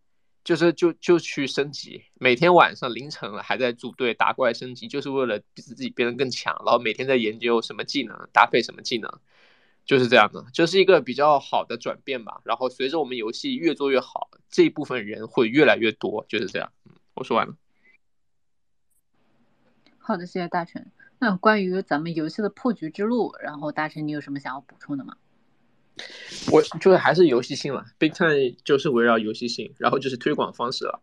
就是就就去升级，每天晚上凌晨了还在组队打怪升级，就是为了自己变得更强，然后每天在研究什么技能搭配什么技能，就是这样的，就是一个比较好的转变吧。然后随着我们游戏越做越好，这一部分人会越来越多，就是这样。嗯，我说完了。好的，谢谢大成。那关于咱们游戏的破局之路，然后大成你有什么想要补充的吗？我就是还是游戏性了，Big Time 就是围绕游戏性，然后就是推广方式了。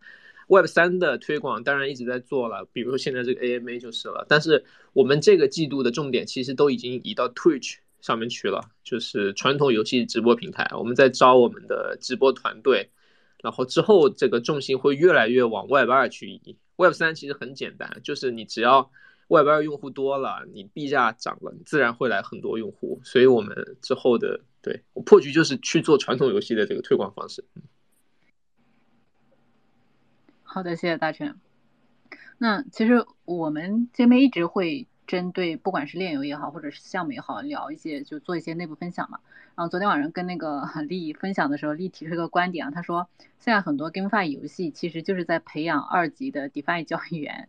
Web 三的推广当然一直在做了，比如说现在这个 AMA 就是了。但是我们这个季度的重点其实都已经移到 Twitch 上面去了，就是传统游戏直播平台。我们在招我们的直播团队，然后之后这个重心会越来越往 Web 二去移。Web 三其实很简单，就是你只要外边用户多了，你币价涨了，你自然会来很多用户。所以我们之后的。对我破局就是去做传统游戏的这个推广方式。好的，谢谢大全。那其实我们这边一直会针对不管是炼油也好，或者是项目也好，聊一些就做一些内部分享嘛。然后昨天晚上跟那个 丽分享的时候，丽提出一个观点啊，他说现在很多 GameFi 游戏其实就是在培养二级的 DeFi 交易员。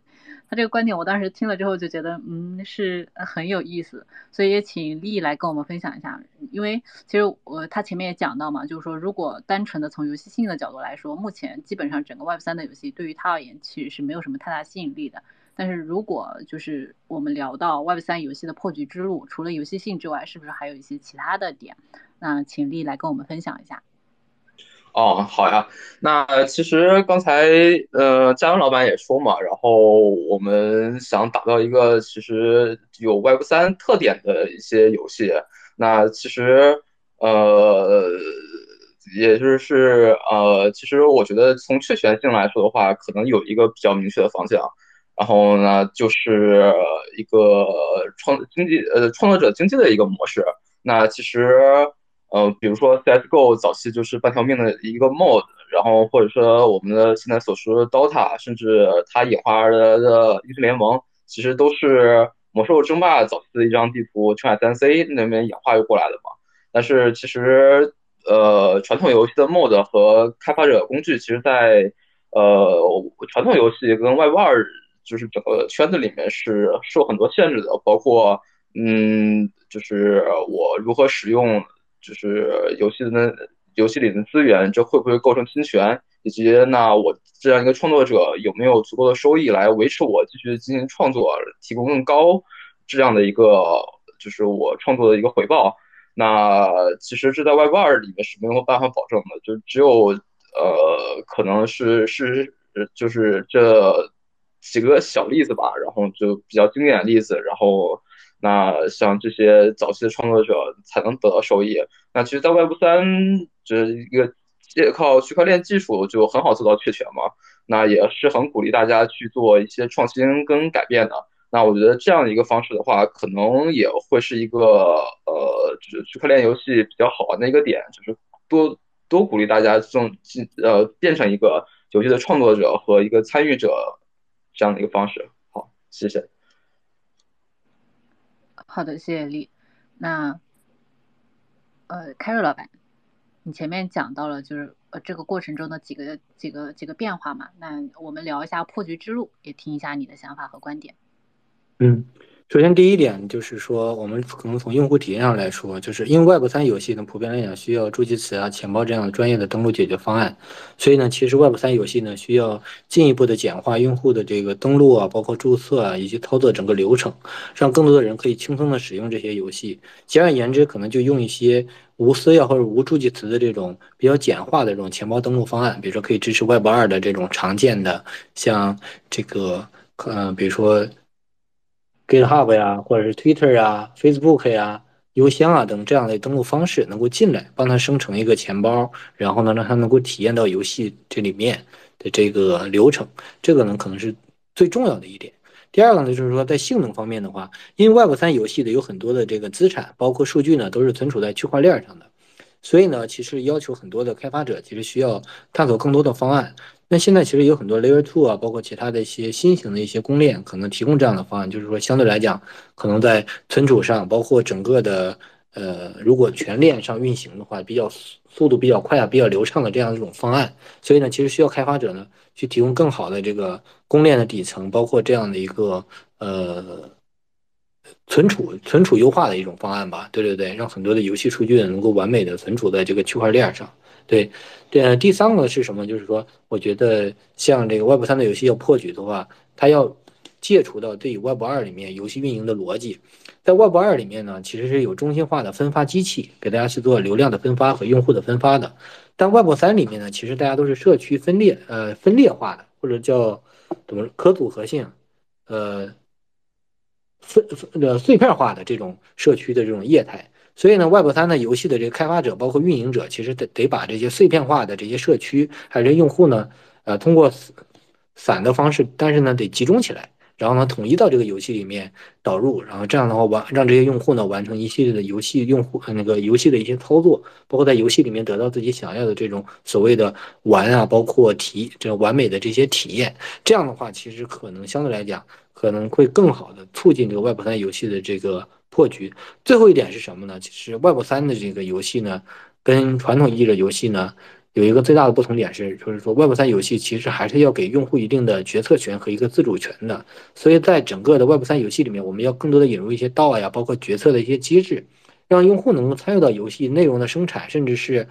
他这个观点我当时听了之后就觉得，嗯，是很有意思，所以也请丽来跟我们分享一下。因为其实我他前面也讲到嘛，就是说如果单纯的从游戏性的角度来说，目前基本上整个 Web 三的游戏对于他而言其实是没有什么太大吸引力的。但是如果就是我们聊到 Web 三游戏的破局之路，除了游戏性之外，是不是还有一些其他的点？那请丽来跟我们分享一下。哦，好呀。那其实刚才呃，嘉文老板也说嘛，然后我们想打造一个其实有 Web 三特点的一些游戏。那其实呃，也就是呃，其实我觉得从确权性来说的话，可能有一个比较明确的方向。然后呢，就是一个创经济呃创作者经济的一个模式。那其实。呃，比如说 CS:GO 早期就是半条命的一个 mod，然后或者说我们的现在所说的 DOTA，甚至它演化而来的英雄联盟，其实都是魔兽争霸早期的一张地图，青海三 C 那边演化过来的嘛。但是其实，呃，传统游戏的 mod 和开发者工具，其实在呃传统游戏跟 Web 二就是整个圈子里面是受很多限制的，包括嗯，就是我如何使用。就是游戏的游戏里的资源，这会不会构成侵权？以及那我这样一个创作者有没有足够的收益来维持我继续进行创作，提供更高质量的一个就是我创作的一个回报？那其实这在 Web 二里面是没有办法保证的，就只有呃可能是是就是这几个小例子吧，然后就比较经典的例子，然后。那像这些早期的创作者才能得到收益。那其实，在 Web 三这一个靠区块链技术就很好做到确权嘛。那也是很鼓励大家去做一些创新跟改变的。那我觉得这样一个方式的话，可能也会是一个呃，就是区块链游戏比较好玩的一个点，就是多多鼓励大家这种进呃变成一个游戏的创作者和一个参与者这样的一个方式。好，谢谢。好的，谢谢丽。那，呃，凯瑞老板，你前面讲到了就是呃这个过程中的几个几个几个变化嘛，那我们聊一下破局之路，也听一下你的想法和观点。嗯。首先，第一点就是说，我们可能从用户体验上来说，就是因为 Web 三游戏呢，普遍来讲需要助记词啊、钱包这样的专业的登录解决方案，所以呢，其实 Web 三游戏呢需要进一步的简化用户的这个登录啊、包括注册啊以及操作整个流程，让更多的人可以轻松的使用这些游戏。简而言之，可能就用一些无私钥或者无助记词的这种比较简化的这种钱包登录方案，比如说可以支持 Web 二的这种常见的，像这个呃，比如说。GitHub 呀，或者是 Twitter 啊、Facebook 呀、邮箱啊等这样的登录方式能够进来，帮他生成一个钱包，然后呢，让他能够体验到游戏这里面的这个流程，这个呢可能是最重要的一点。第二个呢，就是说在性能方面的话，因为 Web 三游戏的有很多的这个资产，包括数据呢，都是存储在区块链上的，所以呢，其实要求很多的开发者其实需要探索更多的方案。那现在其实有很多 Layer Two 啊，包括其他的一些新型的一些公链，可能提供这样的方案，就是说相对来讲，可能在存储上，包括整个的呃，如果全链上运行的话，比较速度比较快啊，比较流畅的这样一种方案。所以呢，其实需要开发者呢去提供更好的这个公链的底层，包括这样的一个呃存储存储优化的一种方案吧。对对对，让很多的游戏数据能够完美的存储在这个区块链上。对，对，第三个是什么？就是说，我觉得像这个 Web 三的游戏要破局的话，它要戒除到对于 Web 二里面游戏运营的逻辑。在 Web 二里面呢，其实是有中心化的分发机器给大家去做流量的分发和用户的分发的。但 Web 三里面呢，其实大家都是社区分裂，呃，分裂化的，或者叫怎么可组合性，呃，分呃碎片化的这种社区的这种业态。所以呢，Web 三的游戏的这个开发者，包括运营者，其实得得把这些碎片化的这些社区，还有这用户呢，呃，通过散的方式，但是呢，得集中起来，然后呢，统一到这个游戏里面导入，然后这样的话完让这些用户呢完成一系列的游戏用户那个游戏的一些操作，包括在游戏里面得到自己想要的这种所谓的玩啊，包括体这完美的这些体验，这样的话，其实可能相对来讲，可能会更好的促进这个 Web 三游戏的这个。破局，最后一点是什么呢？其实 Web 三的这个游戏呢，跟传统意义的游戏呢，有一个最大的不同点是，就是说 Web 三游戏其实还是要给用户一定的决策权和一个自主权的。所以在整个的 Web 三游戏里面，我们要更多的引入一些道呀，包括决策的一些机制，让用户能够参与到游戏内容的生产，甚至是，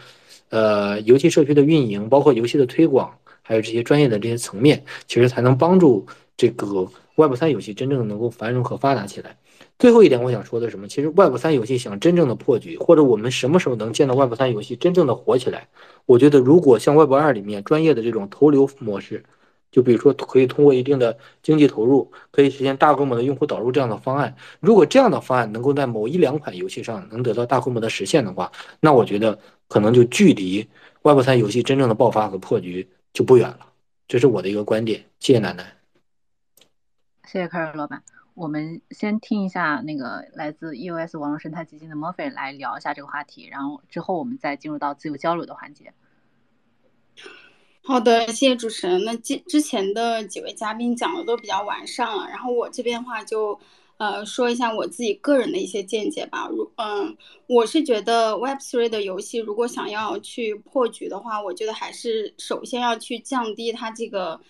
呃，游戏社区的运营，包括游戏的推广，还有这些专业的这些层面，其实才能帮助这个 Web 三游戏真正能够繁荣和发达起来。最后一点我想说的什么？其实 Web 三游戏想真正的破局，或者我们什么时候能见到 Web 三游戏真正的火起来？我觉得如果像 Web 二里面专业的这种投流模式，就比如说可以通过一定的经济投入，可以实现大规模的用户导入这样的方案，如果这样的方案能够在某一两款游戏上能得到大规模的实现的话，那我觉得可能就距离 Web 三游戏真正的爆发和破局就不远了。这是我的一个观点。谢谢奶奶。谢谢客人老板。我们先听一下那个来自 EOS 网络生态基金的 Murphy 来聊一下这个话题，然后之后我们再进入到自由交流的环节。好的，谢谢主持人。那之之前的几位嘉宾讲的都比较完善了，然后我这边的话就呃说一下我自己个人的一些见解吧。如嗯，我是觉得 Web3 的游戏如果想要去破局的话，我觉得还是首先要去降低它这个。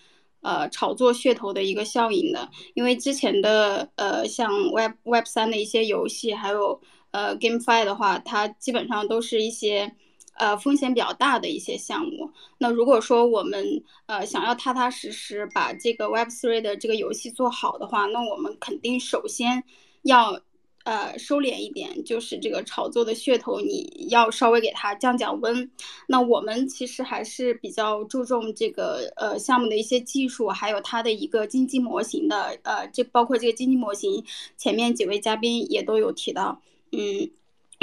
呃，炒作噱头的一个效应的，因为之前的呃，像 Web Web 三的一些游戏，还有呃 GameFi 的话，它基本上都是一些呃风险比较大的一些项目。那如果说我们呃想要踏踏实实把这个 Web three 的这个游戏做好的话，那我们肯定首先要。呃，收敛一点，就是这个炒作的噱头，你要稍微给它降降温。那我们其实还是比较注重这个呃项目的一些技术，还有它的一个经济模型的。呃，这包括这个经济模型，前面几位嘉宾也都有提到。嗯，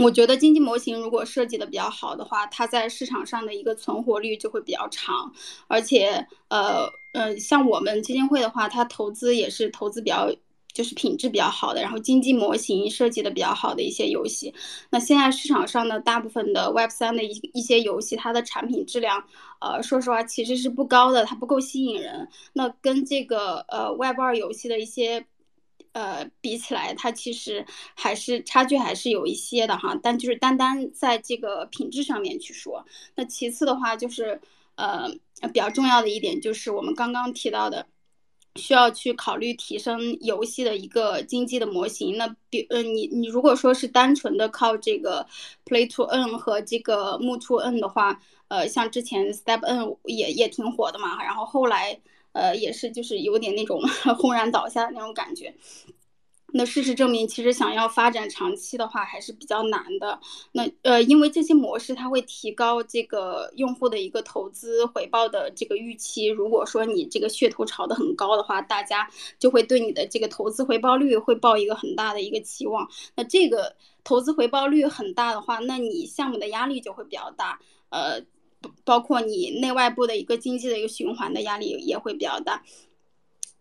我觉得经济模型如果设计的比较好的话，它在市场上的一个存活率就会比较长。而且，呃呃，像我们基金会的话，它投资也是投资比较。就是品质比较好的，然后经济模型设计的比较好的一些游戏。那现在市场上的大部分的 Web 三的一一些游戏，它的产品质量，呃，说实话其实是不高的，它不够吸引人。那跟这个呃 Web 二游戏的一些呃比起来，它其实还是差距还是有一些的哈。但就是单单在这个品质上面去说，那其次的话就是呃比较重要的一点就是我们刚刚提到的。需要去考虑提升游戏的一个经济的模型。那比呃，你你如果说是单纯的靠这个 play to earn 和这个 move to earn 的话，呃，像之前 step earn 也也挺火的嘛，然后后来呃也是就是有点那种 轰然倒下的那种感觉。那事实证明，其实想要发展长期的话还是比较难的。那呃，因为这些模式它会提高这个用户的一个投资回报的这个预期。如果说你这个噱头炒得很高的话，大家就会对你的这个投资回报率会抱一个很大的一个期望。那这个投资回报率很大的话，那你项目的压力就会比较大。呃，包括你内外部的一个经济的一个循环的压力也会比较大。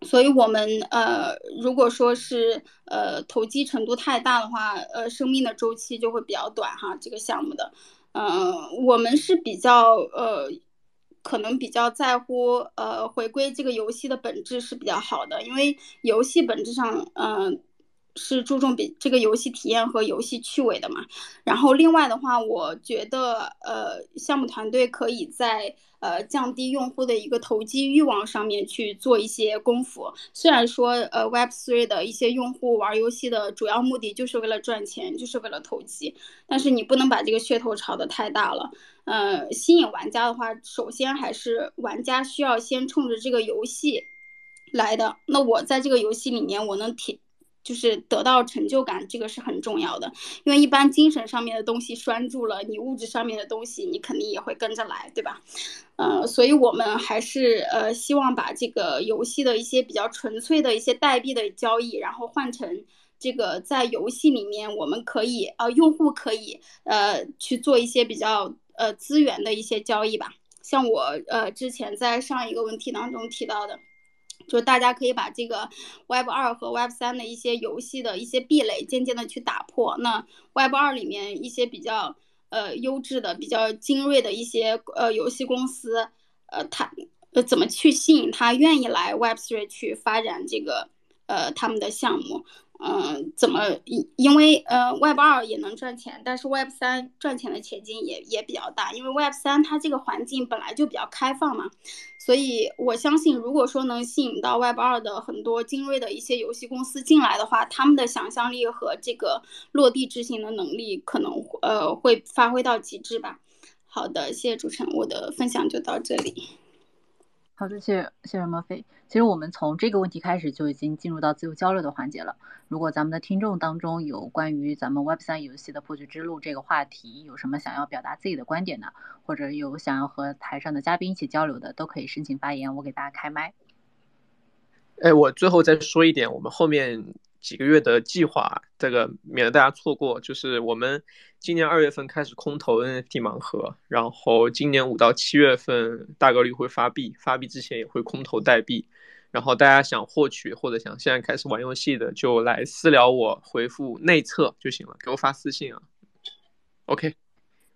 所以，我们呃，如果说是呃投机程度太大的话，呃，生命的周期就会比较短哈。这个项目的，呃，我们是比较呃，可能比较在乎呃，回归这个游戏的本质是比较好的，因为游戏本质上，嗯。是注重比这个游戏体验和游戏趣味的嘛？然后另外的话，我觉得呃，项目团队可以在呃降低用户的一个投机欲望上面去做一些功夫。虽然说呃，Web3 的一些用户玩游戏的主要目的就是为了赚钱，就是为了投机，但是你不能把这个噱头炒得太大了。呃，吸引玩家的话，首先还是玩家需要先冲着这个游戏来的。那我在这个游戏里面，我能体。就是得到成就感，这个是很重要的。因为一般精神上面的东西拴住了，你物质上面的东西，你肯定也会跟着来，对吧？呃，所以我们还是呃希望把这个游戏的一些比较纯粹的一些代币的交易，然后换成这个在游戏里面我们可以呃用户可以呃去做一些比较呃资源的一些交易吧。像我呃之前在上一个问题当中提到的。就大家可以把这个 Web 二和 Web 三的一些游戏的一些壁垒渐渐的去打破。那 Web 二里面一些比较呃优质的、比较精锐的一些呃游戏公司，呃，他呃怎么去吸引他愿意来 Web three 去发展这个呃他们的项目？嗯，怎么因因为呃，Web 二也能赚钱，但是 Web 三赚钱的前景也也比较大，因为 Web 三它这个环境本来就比较开放嘛，所以我相信，如果说能吸引到 Web 二的很多精锐的一些游戏公司进来的话，他们的想象力和这个落地执行的能力可能呃会发挥到极致吧。好的，谢谢主持人，我的分享就到这里。好的，谢谢谢谢莫菲。其实我们从这个问题开始就已经进入到自由交流的环节了。如果咱们的听众当中有关于咱们 Web 三游戏的破局之路这个话题，有什么想要表达自己的观点的，或者有想要和台上的嘉宾一起交流的，都可以申请发言，我给大家开麦。哎，我最后再说一点，我们后面。几个月的计划，这个免得大家错过。就是我们今年二月份开始空投 NFT 盲盒，然后今年五到七月份大概率会发币，发币之前也会空投代币。然后大家想获取或者想现在开始玩游戏的，就来私聊我，回复内测就行了，给我发私信啊。OK，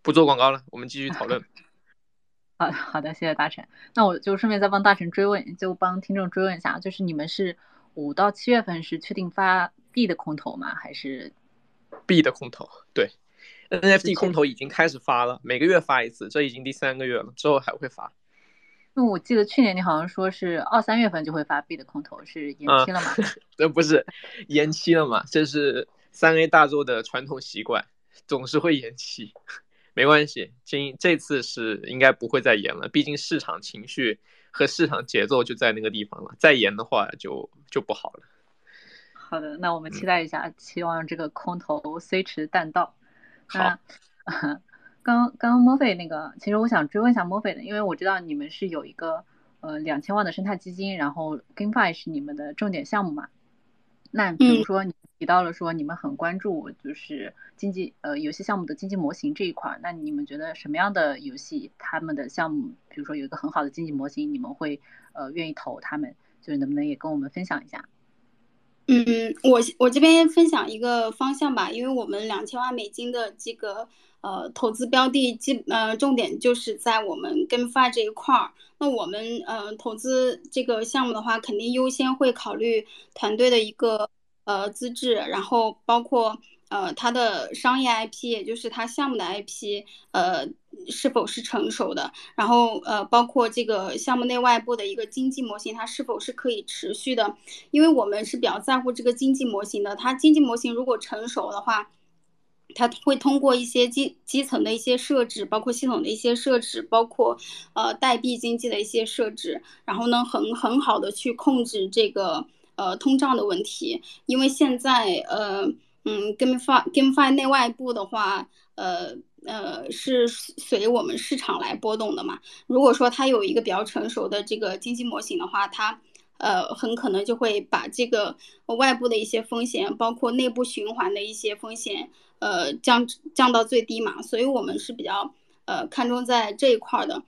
不做广告了，我们继续讨论。好好的，谢谢大成。那我就顺便再帮大成追问，就帮听众追问一下，就是你们是。五到七月份是确定发币的空投吗？还是币的空投？对，NFT 空投已经开始发了，每个月发一次，这已经第三个月了，之后还会发。那我记得去年你好像说是二三月份就会发币的空投，是延期了吗？呃，不是延期了嘛？这是三 A 大作的传统习惯，总是会延期。没关系，今这次是应该不会再延了，毕竟市场情绪。和市场节奏就在那个地方了，再延的话就就不好了。好的，那我们期待一下，期望这个空头虽迟但到。好，刚刚墨菲那个，其实我想追问一下墨菲的，因为我知道你们是有一个呃两千万的生态基金，然后 GameFi 是你们的重点项目嘛？那比如说你。提到了说你们很关注就是经济呃游戏项目的经济模型这一块，那你们觉得什么样的游戏他们的项目，比如说有一个很好的经济模型，你们会呃愿意投他们？就是能不能也跟我们分享一下？嗯，我我这边分享一个方向吧，因为我们两千万美金的这个呃投资标的基呃重点就是在我们跟发这一块儿。那我们呃投资这个项目的话，肯定优先会考虑团队的一个。呃，资质，然后包括呃，它的商业 IP，也就是它项目的 IP，呃，是否是成熟的？然后呃，包括这个项目内外部的一个经济模型，它是否是可以持续的？因为我们是比较在乎这个经济模型的。它经济模型如果成熟的话，它会通过一些基基层的一些设置，包括系统的一些设置，包括呃代币经济的一些设置，然后呢，很很好的去控制这个。呃，通胀的问题，因为现在呃，嗯，GameFi GameFi 内外部的话，呃呃，是随我们市场来波动的嘛。如果说它有一个比较成熟的这个经济模型的话，它呃很可能就会把这个外部的一些风险，包括内部循环的一些风险，呃降降到最低嘛。所以我们是比较呃看重在这一块的。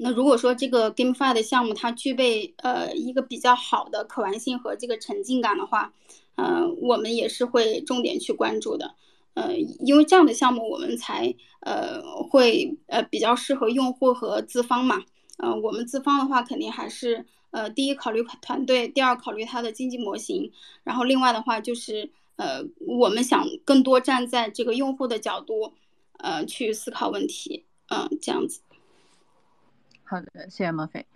那如果说这个 GameFi 的项目它具备呃一个比较好的可玩性和这个沉浸感的话，呃，我们也是会重点去关注的，呃，因为这样的项目我们才呃会呃比较适合用户和资方嘛，呃，我们资方的话肯定还是呃第一考虑团队，第二考虑它的经济模型，然后另外的话就是呃我们想更多站在这个用户的角度，呃去思考问题，嗯，这样子。好的，谢谢莫菲。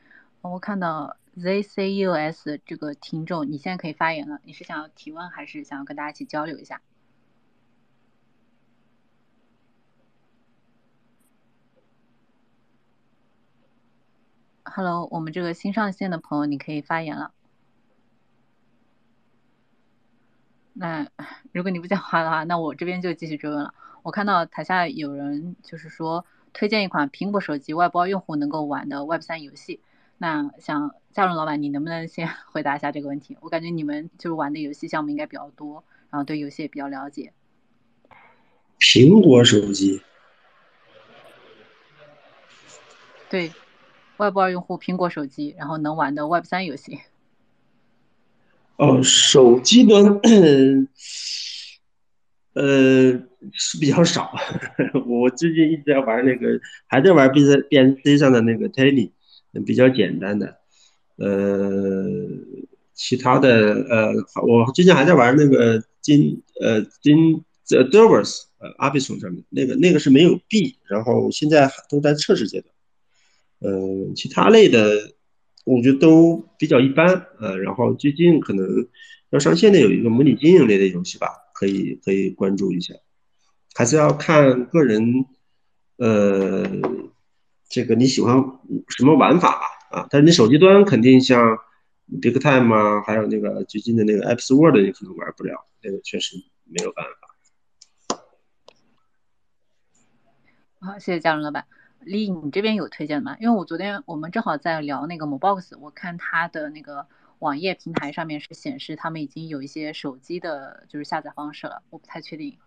我看到 ZCUS 这个听众，你现在可以发言了。你是想要提问，还是想要跟大家一起交流一下？Hello，我们这个新上线的朋友，你可以发言了。那如果你不讲话的话，那我这边就继续追问了。我看到台下有人就是说。推荐一款苹果手机外包用户能够玩的 Web 三游戏。那想嘉荣老板，你能不能先 回答一下这个问题？我感觉你们就是玩的游戏项目应该比较多，然后对游戏也比较了解。苹果手机？对，外包用户苹果手机，然后能玩的 Web 三游戏。哦，手机端，呃。是比较少，我最近一直在玩那个，还在玩 B 三 B N C 上的那个 Tiny，比较简单的。呃，其他的呃，我最近还在玩那个金呃金 The Servers 呃 Arbitrum 上面那个那个是没有币，然后现在都在测试阶段。嗯，其他类的我觉得都比较一般。呃，然后最近可能要上线的有一个模拟经营类的游戏吧，可以可以关注一下。还是要看个人，呃，这个你喜欢什么玩法吧？啊。但是你手机端肯定像 Big Time 啊，还有那个最近的那个 Apps World，你可能玩不了，那个确实没有办法。好，谢谢嘉伦老板。李，你这边有推荐吗？因为我昨天我们正好在聊那个 Mobox，我看它的那个网页平台上面是显示他们已经有一些手机的，就是下载方式了，我不太确定。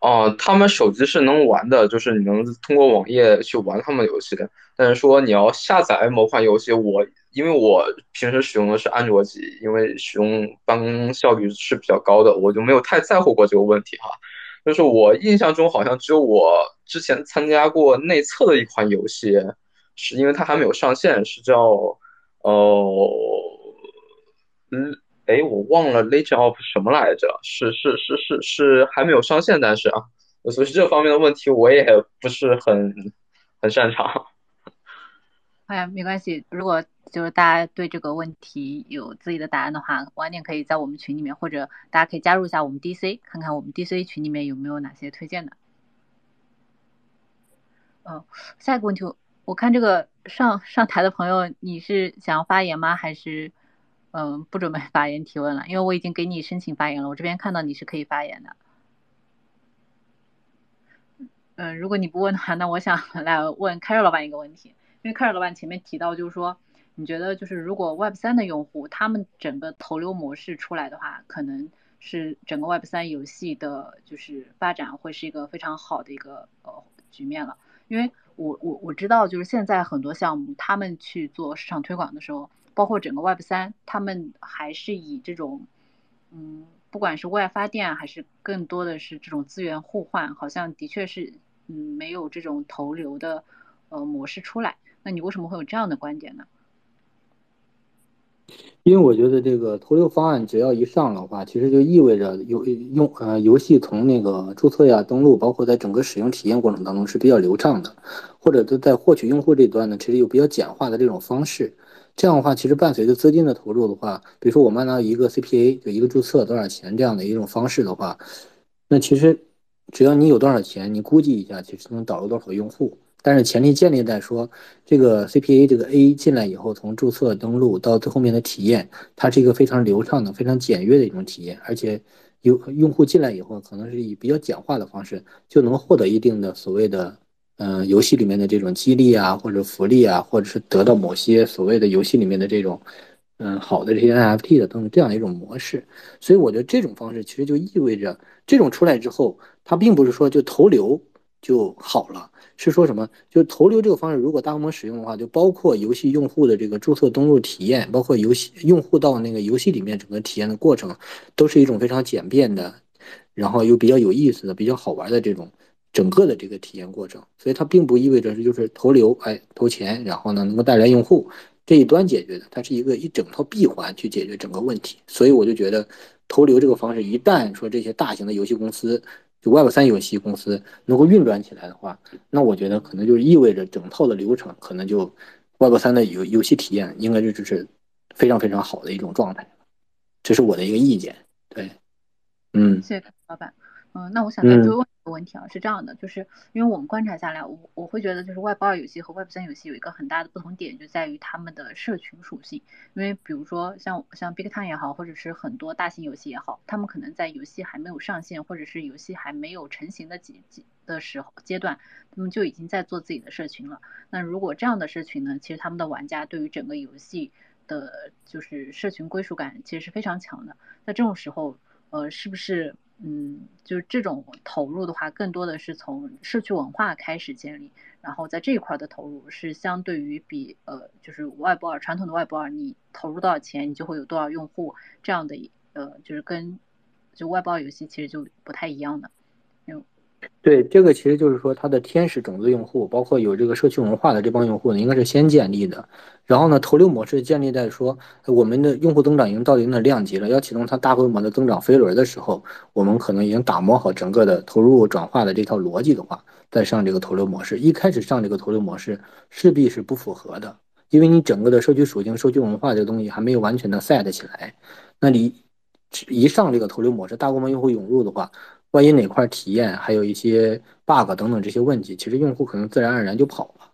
哦，他们手机是能玩的，就是你能通过网页去玩他们游戏的。但是说你要下载某款游戏，我因为我平时使用的是安卓机，因为使用办公效率是比较高的，我就没有太在乎过这个问题哈。就是我印象中好像只有我之前参加过内测的一款游戏，是因为它还没有上线，是叫哦，嗯，哎，我忘了 Legend of 什么来着？是是是是是还没有上线，但是啊，所以这方面的问题我也不是很很擅长。哎呀，没关系，如果。就是大家对这个问题有自己的答案的话，晚点可以在我们群里面，或者大家可以加入一下我们 DC，看看我们 DC 群里面有没有哪些推荐的。嗯，下一个问题，我看这个上上台的朋友，你是想要发言吗？还是嗯不准备发言提问了？因为我已经给你申请发言了，我这边看到你是可以发言的。嗯，如果你不问的话，那我想 来问开热老板一个问题，因为开热老板前面提到就是说。你觉得就是如果 Web 三的用户他们整个投流模式出来的话，可能是整个 Web 三游戏的就是发展会是一个非常好的一个呃局面了。因为我我我知道就是现在很多项目他们去做市场推广的时候，包括整个 Web 三，他们还是以这种嗯不管是外发电还是更多的是这种资源互换，好像的确是嗯没有这种投流的呃模式出来。那你为什么会有这样的观点呢？因为我觉得这个投流方案只要一上的话，其实就意味着游用呃游戏从那个注册呀、登录，包括在整个使用体验过程当中是比较流畅的，或者都在获取用户这端呢，其实有比较简化的这种方式。这样的话，其实伴随着资金的投入的话，比如说我们按照一个 CPA 就一个注册多少钱这样的一种方式的话，那其实只要你有多少钱，你估计一下，其实能导入多少用户。但是前提建立在说，这个 CPA 这个 A 进来以后，从注册登录到最后面的体验，它是一个非常流畅的、非常简约的一种体验，而且有用户进来以后，可能是以比较简化的方式就能获得一定的所谓的，嗯，游戏里面的这种激励啊，或者福利啊，或者是得到某些所谓的游戏里面的这种，嗯，好的这些 NFT 的等等这样的一种模式。所以我觉得这种方式其实就意味着，这种出来之后，它并不是说就投流就好了。是说什么？就投流这个方式，如果大规模使用的话，就包括游戏用户的这个注册登录体验，包括游戏用户到那个游戏里面整个体验的过程，都是一种非常简便的，然后又比较有意思的、比较好玩的这种整个的这个体验过程。所以它并不意味着是就是投流，哎，投钱，然后呢能够带来用户这一端解决的，它是一个一整套闭环去解决整个问题。所以我就觉得投流这个方式，一旦说这些大型的游戏公司。就 Web 三游戏公司能够运转起来的话，那我觉得可能就意味着整套的流程可能就 Web 三的游游戏体验应该就就是非常非常好的一种状态。这是我的一个意见。对，嗯，谢谢老板。嗯，那我想再追问一个问题啊，是这样的，就是因为我们观察下来，我我会觉得就是 Web 二游戏和 Web 三游戏有一个很大的不同点，就在于他们的社群属性。因为比如说像像 Big Time 也好，或者是很多大型游戏也好，他们可能在游戏还没有上线，或者是游戏还没有成型的几几的时候阶段，他们就已经在做自己的社群了。那如果这样的社群呢，其实他们的玩家对于整个游戏的，就是社群归属感其实是非常强的。那这种时候，呃，是不是？嗯，就是这种投入的话，更多的是从社区文化开始建立，然后在这一块的投入是相对于比呃，就是外包传统的外包，你投入多少钱，你就会有多少用户这样的呃，就是跟就外包游戏其实就不太一样的。对，这个其实就是说，它的天使种子用户，包括有这个社区文化的这帮用户呢，应该是先建立的。然后呢，投流模式建立在说，我们的用户增长已经到一定的量级了，要启动它大规模的增长飞轮的时候，我们可能已经打磨好整个的投入转化的这套逻辑的话，再上这个投流模式。一开始上这个投流模式势必是不符合的，因为你整个的社区属性、社区文化这个东西还没有完全的 set 起来。那你一上这个投流模式，大规模用户涌入的话，万一哪块体验还有一些 bug 等等这些问题，其实用户可能自然而然就跑了。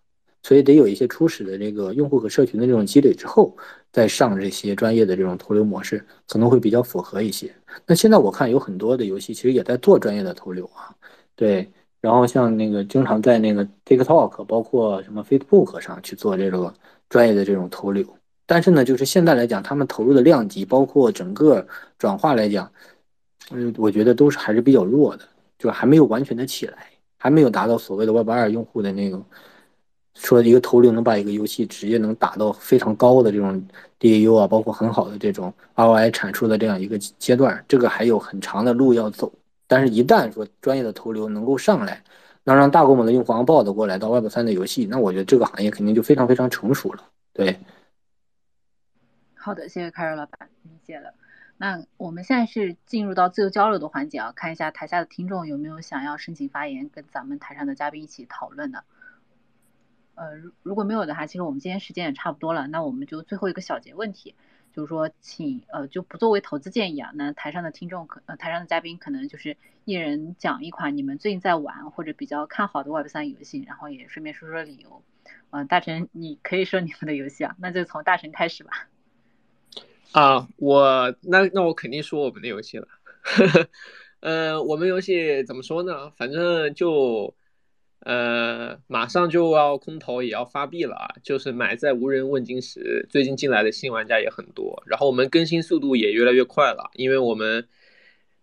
所以得有一些初始的这个用户和社群的这种积累之后，再上这些专业的这种投流模式，可能会比较符合一些。那现在我看有很多的游戏其实也在做专业的投流啊，对。然后像那个经常在那个 TikTok，包括什么 Facebook 上去做这个专业的这种投流，但是呢，就是现在来讲，他们投入的量级，包括整个转化来讲，嗯，我觉得都是还是比较弱的，就还没有完全的起来，还没有达到所谓的 Web 二用户的那种，说一个投流能把一个游戏直接能打到非常高的这种 DAU 啊，包括很好的这种 ROI 产出的这样一个阶段，这个还有很长的路要走。但是，一旦说专业的投流能够上来，能让大规模的用户报的过来到 Web 三的游戏，那我觉得这个行业肯定就非常非常成熟了。对，好的，谢谢凯瑞老板，理解了。那我们现在是进入到自由交流的环节啊，看一下台下的听众有没有想要申请发言，跟咱们台上的嘉宾一起讨论的。呃，如果没有的话，其实我们今天时间也差不多了，那我们就最后一个小结问题。就是说，请呃就不作为投资建议啊。那台上的听众可呃台上的嘉宾可能就是一人讲一款你们最近在玩或者比较看好的 Web 三游戏，然后也顺便说说理由。嗯，大成你可以说你们的游戏啊，那就从大成开始吧。啊，我那那我肯定说我们的游戏了。呃，我们游戏怎么说呢？反正就。呃，马上就要空投，也要发币了啊！就是买在无人问津时，最近进来的新玩家也很多，然后我们更新速度也越来越快了，因为我们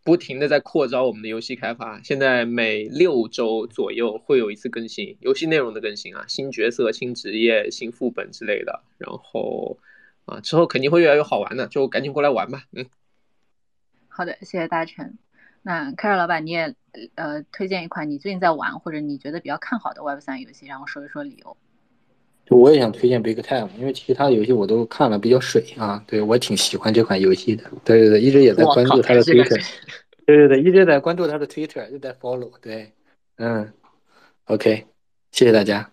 不停的在扩招我们的游戏开发，现在每六周左右会有一次更新，游戏内容的更新啊，新角色、新职业、新副本之类的，然后啊，之后肯定会越来越好玩的，就赶紧过来玩吧，嗯。好的，谢谢大成。那凯尔老板，你也呃推荐一款你最近在玩或者你觉得比较看好的 Web 三游戏，然后说一说理由。就我也想推荐 Big Time，因为其他的游戏我都看了比较水啊，对我挺喜欢这款游戏的。对对对，一直也在关注他的 Twitter。对对对，一直在关注他的 Twitter，就在 follow。对，嗯，OK，谢谢大家。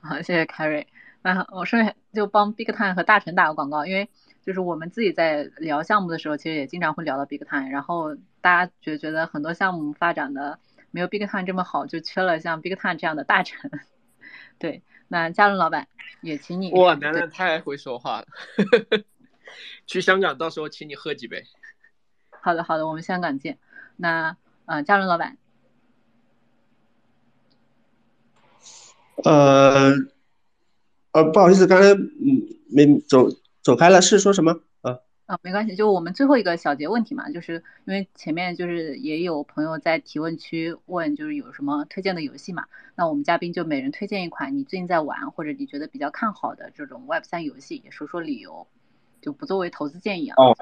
好，谢谢凯瑞。那我顺便就帮 Big Time 和大成打个广告，因为。就是我们自己在聊项目的时候，其实也经常会聊到 Big Time，然后大家觉觉得很多项目发展的没有 Big Time 这么好，就缺了像 Big Time 这样的大臣。对，那嘉伦老板也请你。哇，楠楠太会说话了。去香港到时候请你喝几杯。好的，好的，我们香港见。那呃，嘉伦老板。呃，呃，不好意思，刚才嗯没走。走开了是说什么啊？啊，没关系，就我们最后一个小结问题嘛，就是因为前面就是也有朋友在提问区问，就是有什么推荐的游戏嘛？那我们嘉宾就每人推荐一款你最近在玩或者你觉得比较看好的这种 Web 三游戏，也说说理由，就不作为投资建议啊。哦。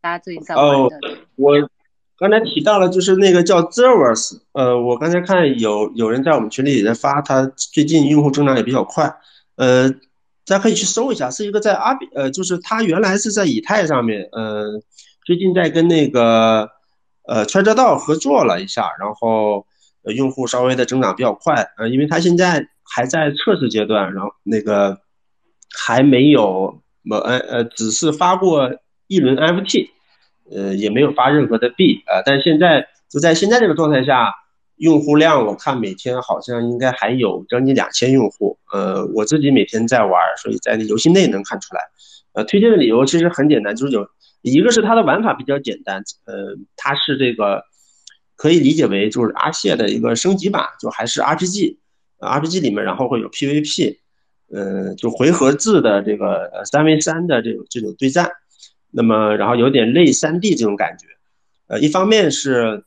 大家最近在玩的。我刚才提到了，就是那个叫 Zervers，呃，我刚才看有有人在我们群里也在发，他最近用户增长也比较快，呃。大家可以去搜一下，是一个在阿比，呃，就是他原来是在以太上面，呃，最近在跟那个呃穿车道合作了一下，然后用户稍微的增长比较快，呃，因为他现在还在测试阶段，然后那个还没有，呃呃，只是发过一轮 FT，呃，也没有发任何的币，呃，但现在就在现在这个状态下。用户量我看每天好像应该还有将近两千用户，呃，我自己每天在玩，所以在游戏内能看出来。呃，推荐的理由其实很简单，就是有一个是它的玩法比较简单，呃，它是这个可以理解为就是阿谢的一个升级版，就还是 RPG，RPG 里面然后会有 PVP，呃，就回合制的这个三 v 三的这种这种对战，那么然后有点类三 D 这种感觉，呃，一方面是。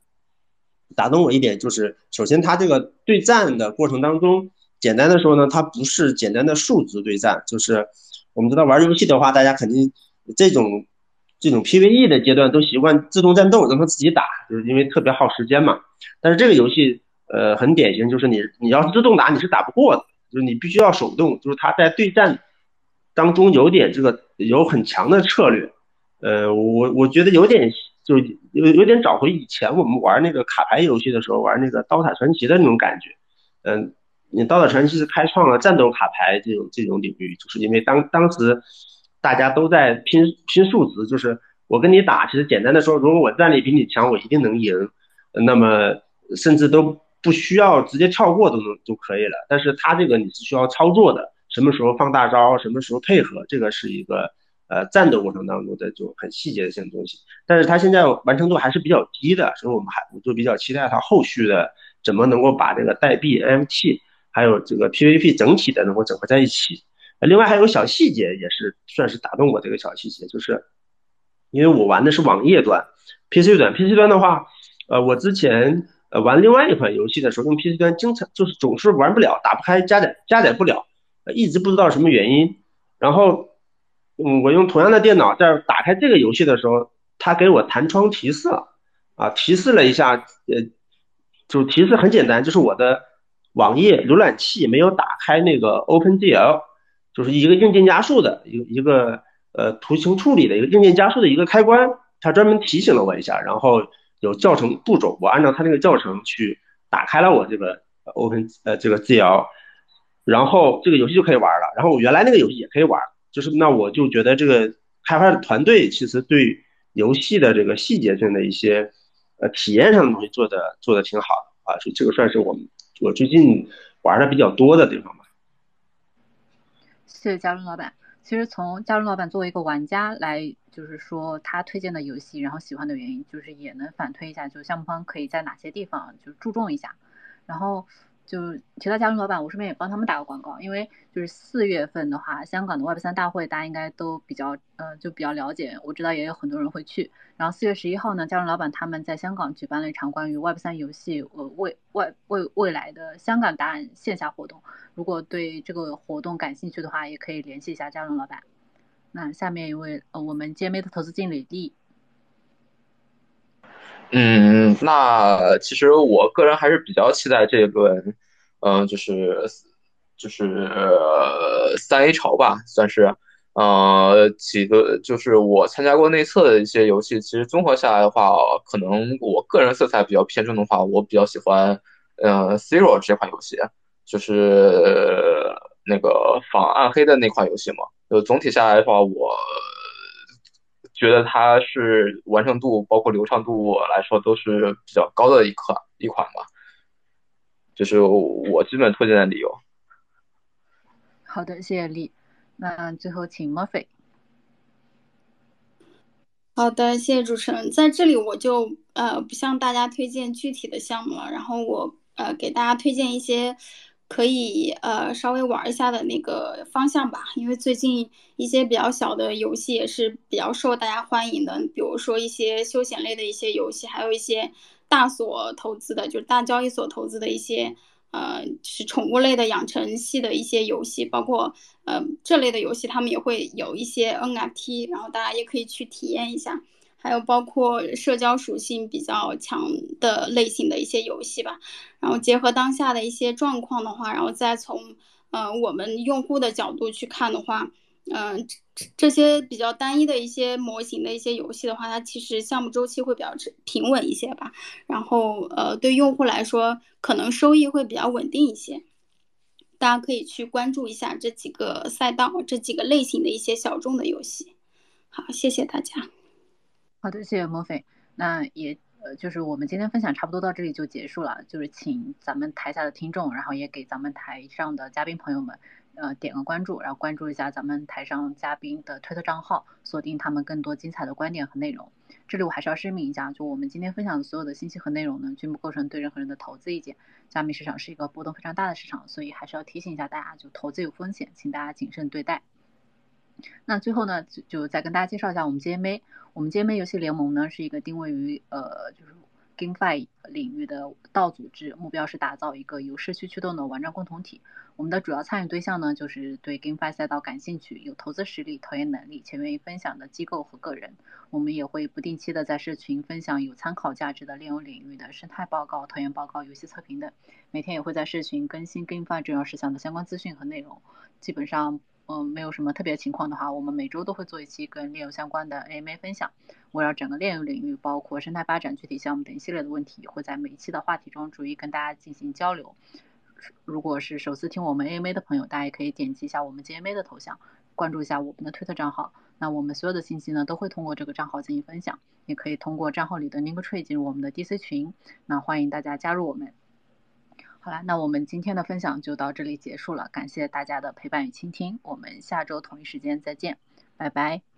打动我一点就是，首先它这个对战的过程当中，简单的说呢，它不是简单的数值对战，就是我们知道玩游戏的话，大家肯定这种这种 PVE 的阶段都习惯自动战斗，让它自己打，就是因为特别耗时间嘛。但是这个游戏，呃，很典型，就是你你要自动打你是打不过的，就是你必须要手动，就是它在对战当中有点这个有很强的策略，呃，我我觉得有点。就有有点找回以前我们玩那个卡牌游戏的时候，玩那个刀塔传奇的那种感觉。嗯，你刀塔传奇是开创了战斗卡牌这种这种领域，就是因为当当时大家都在拼拼数值，就是我跟你打，其实简单的说，如果我战力比你强，我一定能赢。那么甚至都不需要直接跳过都能就可以了。但是它这个你是需要操作的，什么时候放大招，什么时候配合，这个是一个呃战斗过程当中的就很细节的一些东西。但是它现在完成度还是比较低的，所以我们还我就比较期待它后续的怎么能够把这个代币 NFT 还有这个 PVP 整体的能够整合在一起。另外还有小细节也是算是打动我这个小细节，就是因为我玩的是网页端，PC 端 PC 端的话，呃，我之前呃玩另外一款游戏的时候，用 PC 端经常就是总是玩不了，打不开加载加载不了，一直不知道什么原因。然后，嗯，我用同样的电脑在打开这个游戏的时候，它给我弹窗提示了，啊，提示了一下，呃，就提示很简单，就是我的网页浏览器没有打开那个 OpenGL。就是一个硬件加速的一一个呃图形处理的一个硬件加速的一个开关，它专门提醒了我一下，然后有教程步骤，我按照它那个教程去打开了我这个 Open 呃这个 GL，然后这个游戏就可以玩了。然后我原来那个游戏也可以玩，就是那我就觉得这个开发的团队其实对游戏的这个细节性的一些呃体验上的东西做的做的挺好的啊，所以这个算是我们我最近玩的比较多的地方吧。谢谢嘉伦老板。其实从嘉伦老板作为一个玩家来，就是说他推荐的游戏，然后喜欢的原因，就是也能反推一下，就项目方可以在哪些地方就注重一下，然后。就提到嘉伦老板，我顺便也帮他们打个广告，因为就是四月份的话，香港的 Web 三大会大家应该都比较，呃，就比较了解。我知道也有很多人会去。然后四月十一号呢，嘉伦老板他们在香港举办了一场关于 Web 三游戏呃未未未未来的香港答案线下活动。如果对这个活动感兴趣的话，也可以联系一下嘉伦老板。那下面一位呃我们 JMA 的投资经理 D。嗯，那其实我个人还是比较期待这一轮，嗯，就是就是呃三 A 潮吧，算是，呃几个就是我参加过内测的一些游戏，其实综合下来的话，可能我个人色彩比较偏重的话，我比较喜欢，呃 Zero 这款游戏，就是那个仿暗黑的那款游戏嘛，就总体下来的话，我。觉得它是完成度包括流畅度来说都是比较高的一款一款吧，就是我基本推荐的理由。好的，谢谢丽。那最后请 Murphy。好的，谢谢主持人。在这里我就呃不向大家推荐具体的项目了，然后我呃给大家推荐一些。可以呃稍微玩一下的那个方向吧，因为最近一些比较小的游戏也是比较受大家欢迎的，比如说一些休闲类的一些游戏，还有一些大所投资的，就是大交易所投资的一些呃是宠物类的养成系的一些游戏，包括呃这类的游戏，他们也会有一些 NFT，然后大家也可以去体验一下。还有包括社交属性比较强的类型的一些游戏吧，然后结合当下的一些状况的话，然后再从呃我们用户的角度去看的话，嗯，这这些比较单一的一些模型的一些游戏的话，它其实项目周期会比较平稳一些吧，然后呃对用户来说可能收益会比较稳定一些，大家可以去关注一下这几个赛道、这几个类型的一些小众的游戏。好，谢谢大家。好的，谢谢莫菲。那也呃，就是我们今天分享差不多到这里就结束了。就是请咱们台下的听众，然后也给咱们台上的嘉宾朋友们，呃，点个关注，然后关注一下咱们台上嘉宾的推特账号，锁定他们更多精彩的观点和内容。这里我还是要声明一下，就我们今天分享的所有的信息和内容呢，均不构成对任何人的投资意见。加密市场是一个波动非常大的市场，所以还是要提醒一下大家，就投资有风险，请大家谨慎对待。那最后呢，就就再跟大家介绍一下我们 JMA。我们 JMA 游戏联盟呢，是一个定位于呃就是 GameFi 领域的道组织，目标是打造一个由社区驱动的玩战共同体。我们的主要参与对象呢，就是对 GameFi 赛道感兴趣、有投资实力、投研能力且愿意分享的机构和个人。我们也会不定期的在社群分享有参考价值的炼油领域的生态报告、投研报告、游戏测评等。每天也会在社群更新 GameFi 重要事项的相关资讯和内容。基本上。嗯，没有什么特别情况的话，我们每周都会做一期跟炼油相关的 AMA 分享，围绕整个炼油领域，包括生态发展、具体项目等一系列的问题，会在每一期的话题中逐一跟大家进行交流。如果是首次听我们 AMA 的朋友，大家也可以点击一下我们 GMA 的头像，关注一下我们的推特账号。那我们所有的信息呢，都会通过这个账号进行分享，也可以通过账号里的 Link Tree 进入我们的 DC 群。那欢迎大家加入我们。好啦，那我们今天的分享就到这里结束了，感谢大家的陪伴与倾听，我们下周同一时间再见，拜拜。